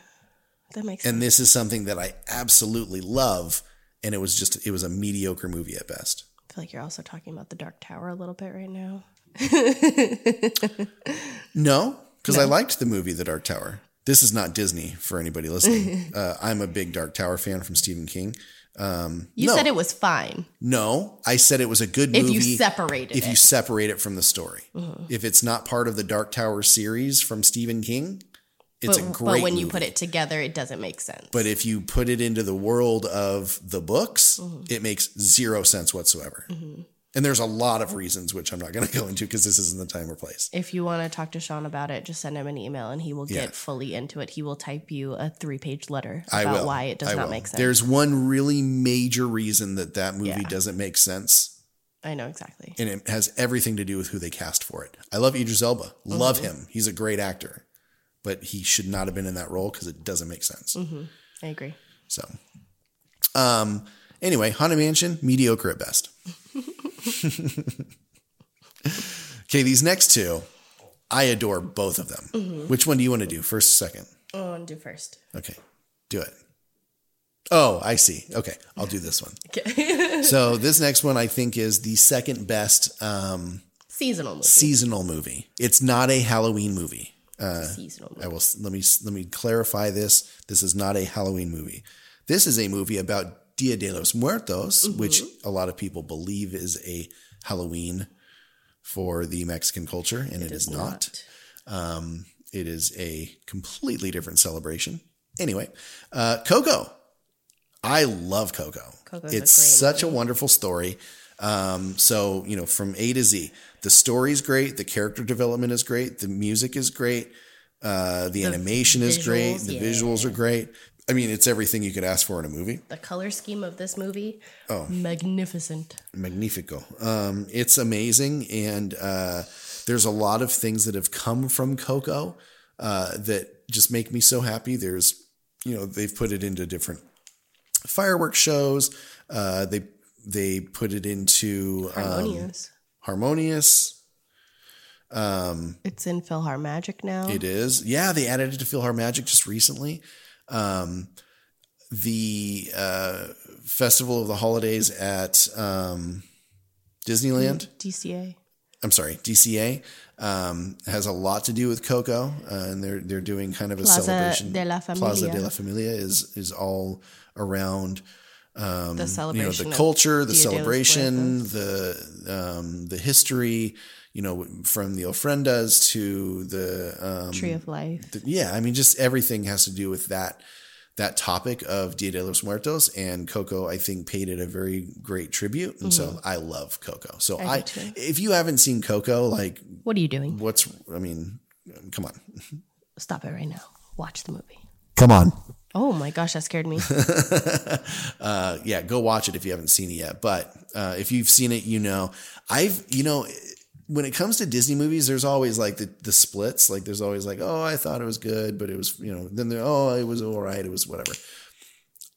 That makes sense. And this is something that I absolutely love, and it was just it was a mediocre movie at best. I feel like you're also talking about the Dark Tower a little bit right now. No, because No. I liked the movie The Dark Tower. This is not Disney for anybody listening. uh, I'm a big Dark Tower fan from Stephen King. Um, You no. said it was fine. No, I said it was a good movie. If you separated If you separate it from the story. Mhm. If it's not part of the Dark Tower series from Stephen King, it's but, a but great when movie. you put it together, it doesn't make sense. but if you put it into the world of the books, Mhm. it makes zero sense whatsoever. Mhm. And there's a lot of reasons, which I'm not going to go into because this isn't the time or place. If you want to talk to Sean about it, just send him an email and he will get Yeah. fully into it. He will type you a three page letter about why it does I not will. make sense. There's one really major reason that that movie Yeah. doesn't make sense. I know exactly. and it has everything to do with who they cast for it. I love Idris Elba, love Mhm. him. He's a great actor, but he should not have been in that role because it doesn't make sense. hmm I agree. So, um, anyway, Haunted Mansion mediocre at best. okay, these next two, I adore both of them. Mhm. Which one do you want to do first, second? Oh, do first. Okay, do it. Oh, I see. Okay, I'll do this one. Okay. so this next one I think is the second best um, Seasonal movie. seasonal movie. It's not a Halloween movie. Uh, Seasonal I will let me let me clarify this. This is not a Halloween movie. This is a movie about Dia de los Muertos, Mm-hmm. which a lot of people believe is a Halloween for the Mexican culture, and it is, not. Um, it is a completely different celebration. Anyway, uh, Coco. I love Coco. Coco's a it's great such a wonderful story. Um, so you know, from A to Z, the story's great, the character development is great, the music is great, uh, the, The animation is great, the yeah. visuals are great. I mean, it's everything you could ask for in a movie. The color scheme of this movie, Oh. magnificent. Magnifico. Um, it's amazing, and uh, there's a lot of things that have come from Coco uh, that just make me so happy. There's, you know, they've put it into different fireworks shows. Uh, they they put it into um, Harmonious. Harmonious. Um, It's in PhilharMagic now. it is. Yeah, they added it to PhilharMagic just recently. Um, the uh, Festival of the Holidays at um, Disneyland. DCA. I'm sorry, DCA um, has a lot to do with Coco, uh, and they're they're doing kind of a Plaza celebration. de la Plaza de la Familia is is all around um, The you know, celebration the culture, the Dia de los celebration, the um, the history. You know, from the ofrendas to the um, Tree of Life. the- yeah, I mean, just everything has to do with that that topic of Dia de los Muertos, and Coco, I think, paid it a very great tribute, and so Mhm. I love Coco. So I I, if you haven't seen Coco, like, What are you doing? what's, I mean, come on, Stop it right now. Watch the movie. come on. Oh my gosh, that scared me. uh, yeah, go watch it if you haven't seen it yet. But uh, if you've seen it, you know. I've, you know, when it comes to Disney movies, there's always like the, the splits. Like there's always like, oh, I thought it was good, but it was, you know, then oh, it was all right. It was whatever.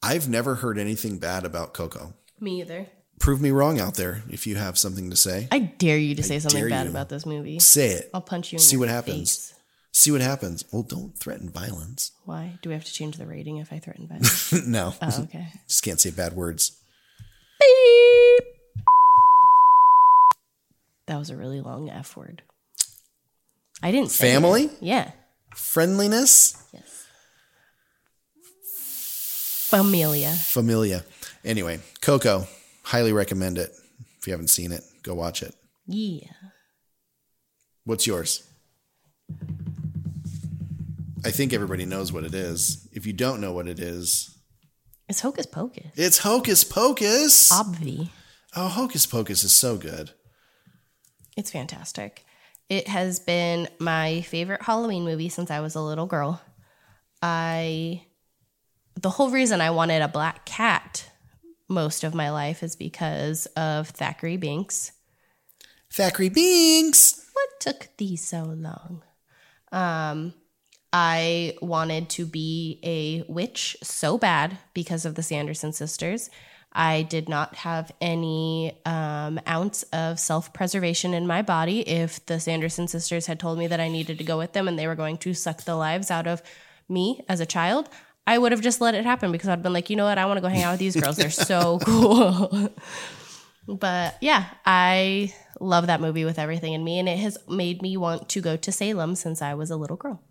I've never heard anything bad about Coco. me either. Prove me wrong out there if you have something to say. I dare you to I say something bad about this movie. Say it. I'll punch you in See what happens. face. See what happens. Well, don't threaten violence. Why? Do we have to change the rating if I threaten violence? no. Oh, okay. Just can't say bad words. That was a really long F word. I didn't say. Family? Yeah. Friendliness? Yes. Familia. Familia. Anyway, Coco, highly recommend it. If you haven't seen it, go watch it. Yeah. What's yours? I think everybody knows what it is. If you don't know what it is, It's Hocus Pocus. it's Hocus Pocus. Obvi. Oh, Hocus Pocus is so good. It's fantastic. It has been my favorite Halloween movie since I was a little girl. I the whole reason I wanted a black cat most of my life is because of Thackeray Binks. Thackeray Binks. What took thee so long? Um I wanted to be a witch so bad because of the Sanderson sisters. I did not have any um, ounce of self preservation in my body. If the Sanderson sisters had told me that I needed to go with them and they were going to suck the lives out of me as a child, I would have just let it happen because I'd been like, you know what? I want to go hang out with these girls. They're so cool. but yeah, I love that movie with everything in me, and it has made me want to go to Salem since I was a little girl.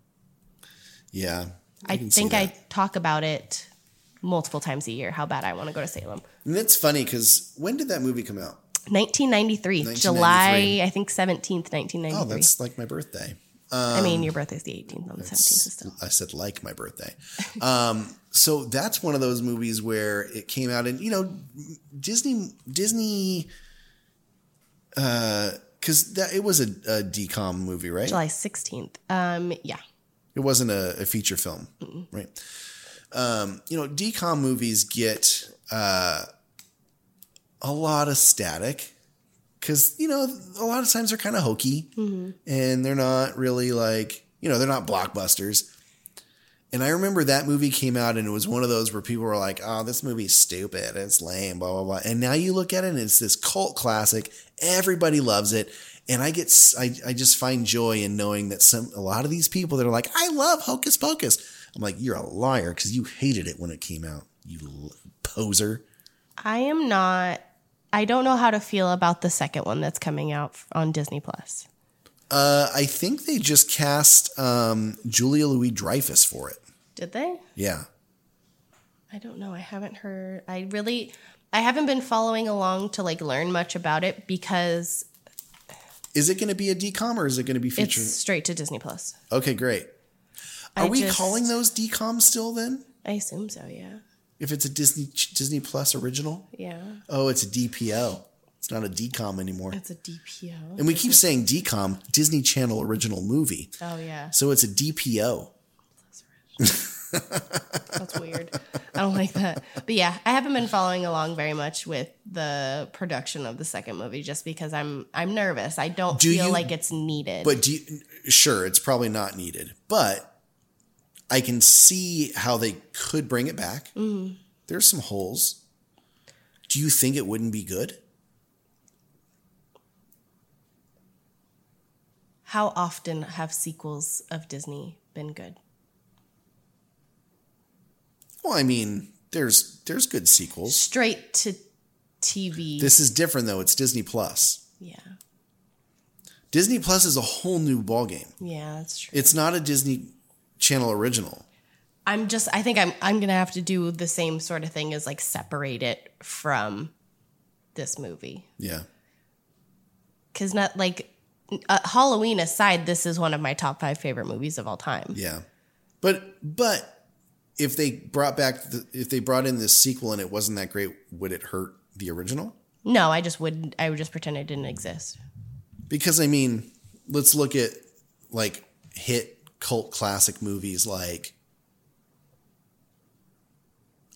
Yeah. I, see think. I talk about it multiple times a year how bad I want to go to Salem. And it's funny because when did that movie come out? 1993, 1993. July, I think 17th, 1993. Oh, that's like my birthday. I mean, Um, your birthday's the 18th on the 17th. Still. I said like my birthday. Um, so that's one of those movies where it came out and you know Disney Disney uh cuz that it was a, a decom movie, right? July 16th. Um, yeah. It wasn't a, a feature film, right? Um, you know, decom movies get uh a lot of static cuz you know a lot of times they're kind of hokey Mhm. and they're not really like you know they're not blockbusters. And i remember that movie came out and it was one of those where people were like oh this movie's stupid. It's lame blah blah blah. And now you look at it and it's this cult classic. Everybody loves it and i get I, I just find joy in knowing that some a lot of these people that are like i love hocus pocus i'm like you're a liar because you hated it when it came out you l- poser I am not, I don't know how to feel about the second one that's coming out on Disney Plus. uh, i think they just cast um, julia louis dreyfus for it Did they? yeah I don't know. I haven't heard. I really, I haven't been following along to like learn much about it because Is it going to be a decom or is it going to be featured? it's straight to Disney Plus. Okay, great. Are I we just- calling those decoms still then? I assume so. Yeah. If it's a Disney Disney Plus original? Yeah. Oh, it's a DPO. It's not a decom anymore. It's a DPO. And we keep saying decom, Disney Channel original movie. Oh yeah. So it's a DPO. That's weird. I don't like that. But yeah, I haven't been following along very much with the production of the second movie just because I'm I'm nervous. I don't Do feel you- like it's needed. But do you, sure, it's probably not needed, but I can see how they could bring it back. Mhm. There's some holes. Do you think it wouldn't be good? How often have sequels of Disney been good? Well, I mean, there's there's good sequels. Straight to TV. This is different though. It's Disney Plus. yeah. Disney Plus is a whole new ballgame. Yeah, that's true. It's not a Disney Channel original. I'm just I think I'm I'm gonna have to do the same sort of thing as like separate it from this movie. Yeah. Cause not like uh, Halloween aside, this is one of my top five favorite movies of all time. Yeah. But but if they brought back the, if they brought in this sequel and it wasn't that great, would it hurt the original? No, I just wouldn't. I would just pretend it didn't exist. Because I mean, let's look at like hit cult classic movies like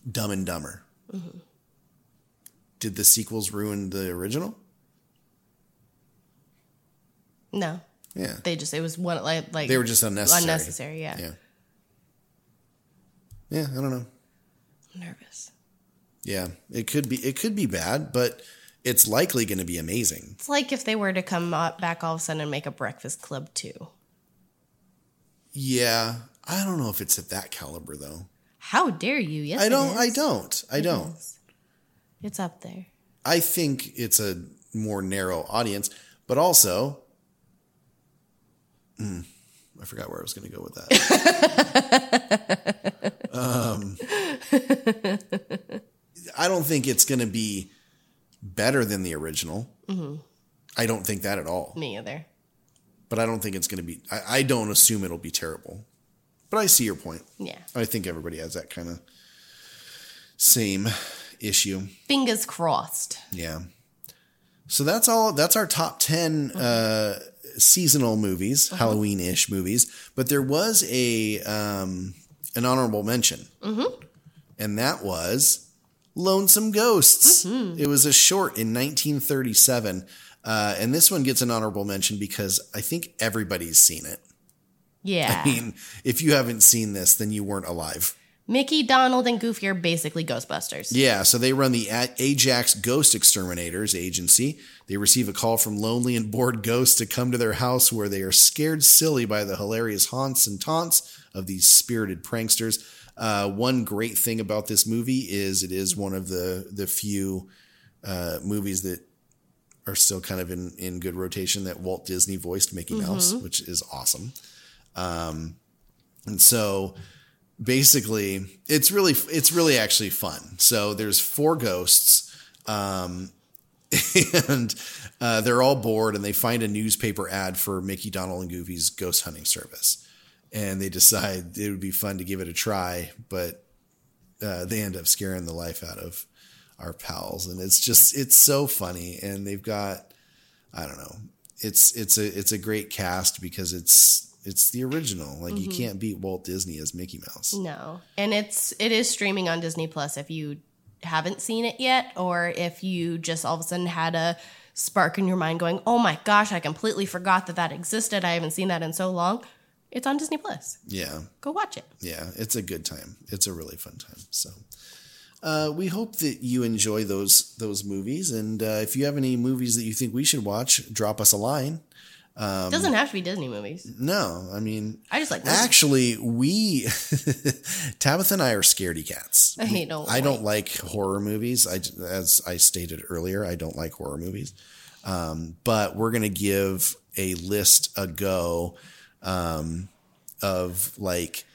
Dumb and Dumber. Mm-hmm. Did the sequels ruin the original? No. Yeah. They just it was one like like They were just unnecessary. Unnecessary, yeah. Yeah. Yeah, I don't know. I'm nervous. Yeah, it could be it could be bad, but it's likely going to be amazing. It's like if they were to come back all of a sudden and make a Breakfast Club too. Yeah, I don't know if it's at that caliber though. How dare you? Yes, I don't. I don't. I It don't. is. It's up there. I think it's a more narrow audience, but also, Hmm, I forgot where I was going to go with that. um, I don't think it's going to be better than the original. hmm I don't think that at all. Me either. But I don't think it's going to be. I, I don't assume it'll be terrible. But I see your point. Yeah. I think everybody has that kind of same issue. Fingers crossed. Yeah. So that's all. That's our top 10 uh, seasonal movies, Halloween ish movies. But there was a um, an honorable mention, Mm-hmm. and that was Lonesome Ghosts. It was a short in 1937. Uh, and this one gets an honorable mention because I think everybody's seen it. Yeah. I mean, if you haven't seen this, then you weren't alive. Mickey, Donald, and Goofy are basically Ghostbusters. Yeah, so they run the Ajax Ghost Exterminators agency. They receive a call from lonely and bored ghosts to come to their house where they are scared silly by the hilarious haunts and taunts of these spirited pranksters. Uh, one great thing about this movie is it is one of the the few uh, movies that are still kind of in in good rotation that Walt Disney voiced Mickey Mouse, Mhm. which is awesome. Um, and so basically it's really it's really actually fun. So there's four ghosts um and uh, they're all bored and they find a newspaper ad for mickey donald and goofy's ghost hunting service. And they decide it would be fun to give it a try but uh, they end up scaring the life out of our pals. And it's just it's so funny. And they've got i don't know it's it's a it's a great cast because it's it's the original like you Mhm. can't beat walt disney as mickey mouse No. And it's it is streaming on Disney Plus if you haven't seen it yet or if you just all of a sudden had a spark in your mind going, "Oh my gosh, I completely forgot that that existed. I haven't seen that in so long." It's on Disney Plus. yeah Go watch it. yeah it's a good time it's a really fun time so uh, we hope that you enjoy those those movies and uh, if you have any movies that you think we should watch drop us a line um, It doesn't have to be Disney movies. no i mean I just like movies. Actually, we Tabitha and I are scaredy cats. I don't I don't like horror movies. I as I stated earlier, I don't like horror movies. Um, but we're gonna give a list a go um, of like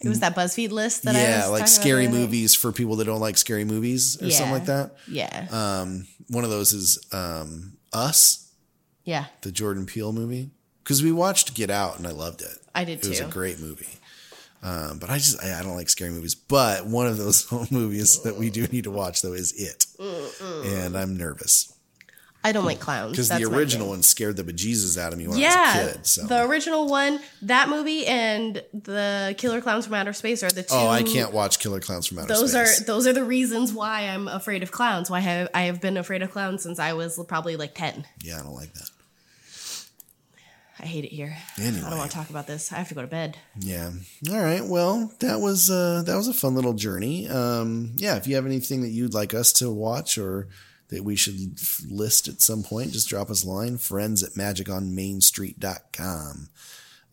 It was that BuzzFeed list that I was yeah, like about scary day? movies for people that don't like scary movies or something like that. Yeah. Um, one of those is um, Us, Yeah. the Jordan Peele movie, because we watched Get Out and I loved it. I did It was a great movie. Um, but I just I, I don't like scary movies. But one of those movies that we do need to watch though is It, and I'm nervous I don't like clowns. because the original one scared the bejesus out of me when I was a kid. So the original one, that movie, and the Killer Clowns from Outer Space are the two. oh, I can't watch Killer Clowns from Outer Those Space. Those are those are the reasons why I'm afraid of clowns. Why I have I have been afraid of clowns since I was probably like ten. yeah, I don't like that. I hate it here. I don't want to talk about this. I have to go to bed. Yeah. All right. Well, that was uh, that was a fun little journey. Um, yeah. If you have anything that you'd like us to watch or that we should list at some point, just drop us a line. Friends at magiconmainstreet.com.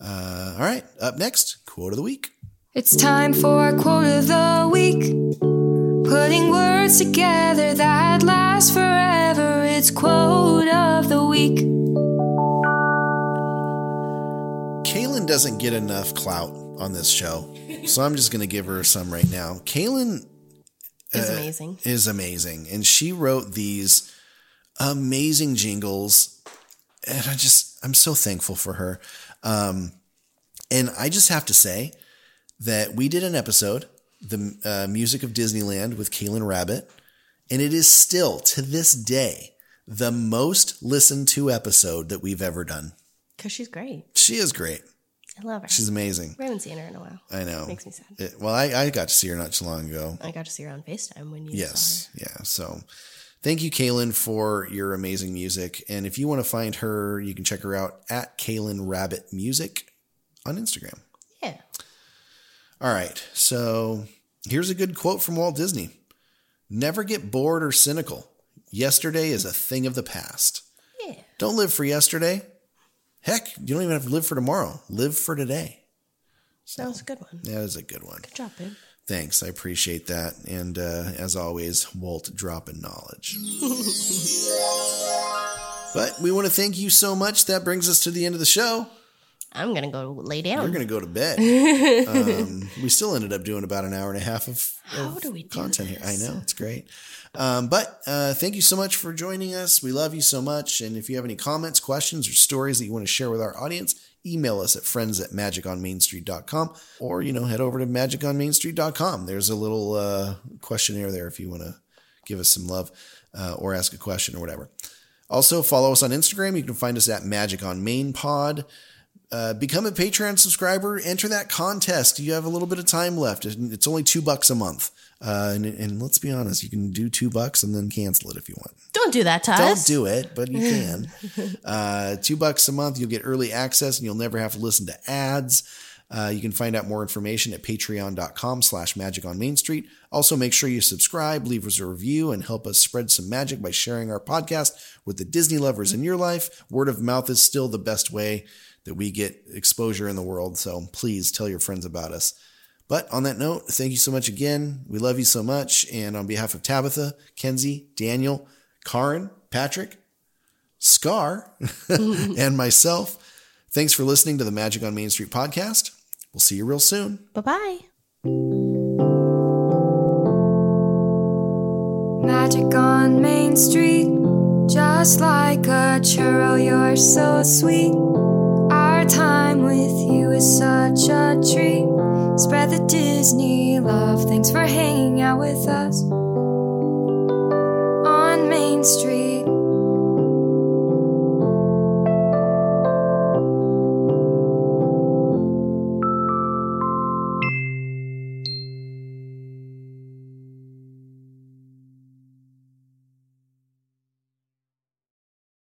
Uh, all right. Up next, quote of the week. It's time for a quote of the week. Putting words together that last forever. It's quote of the week. Kaylin doesn't get enough clout on this show, so I'm just going to give her some right now. Kaylin Is uh, amazing. Is amazing, and she wrote these amazing jingles, and I just I'm so thankful for her. Um, and I just have to say that we did an episode the uh, music of Disneyland with Kaylin Rabbit, and it is still to this day the most listened to episode that we've ever done. Because she's great. She is great. I love her. She's amazing. We haven't seen her in a while. I know. Makes me sad. It- well, I, I got to see her not too long ago. I got to see her on FaceTime when you Yes. Yeah. So thank you, Kaylin, for your amazing music. And if you want to find her, you can check her out at Kaylin Rabbit Music on Instagram. Yeah. All right. So here's a good quote from Walt Disney Never get bored or cynical. Yesterday is a thing of the past. Yeah. Don't live for yesterday. Heck, you don't even have to live for tomorrow. Live for today. That was a good one. That is a good one. Good job, babe. Thanks. I appreciate that. And uh, as always, Walt dropping knowledge. But we want to thank you so much. That brings us to the end of the show. I'm gonna go lay down. We're going to go to bed. um, we still ended up doing about an hour and a half of, of do we do content here. I know it's great. Um, but uh, thank you so much for joining us. We love you so much. And if you have any comments, questions, or stories that you want to share with our audience, email us at friends at magiconmainstreet.com or, you know, head over to magiconmainstreet.com. There's a little uh, questionnaire there if you want to give us some love uh, or ask a question or whatever. Also, follow us on Instagram. You can find us at Magic on Main Pod. Uh, become a Patreon subscriber. Enter that contest. You have a little bit of time left. It's only two bucks a month. Uh, and, and let's be honest, you can do two bucks and then cancel it if you want. Don't do that to Don't do it, but you can. uh, two bucks a month, you'll get early access and you'll never have to listen to ads. Uh, you can find out more information at patreon.com slash magic on Main Street. Also, make sure you subscribe, leave us a review, and help us spread some magic by sharing our podcast with the Disney lovers in your life. Word of mouth is still the best way that we get exposure in the world. So please tell your friends about us. But on that note, thank you so much again. We love you so much. And on behalf of Tabitha, Kenzie, Daniel, Karin, Patrick, Scar, and myself, thanks for listening to the Magic on Main Street podcast. We'll see you real soon. Bye bye. Magic on Main Street, just like a churro, you're so sweet. Our time with you is such a treat. Spread the Disney love. Thanks for hanging out with us on Main Street.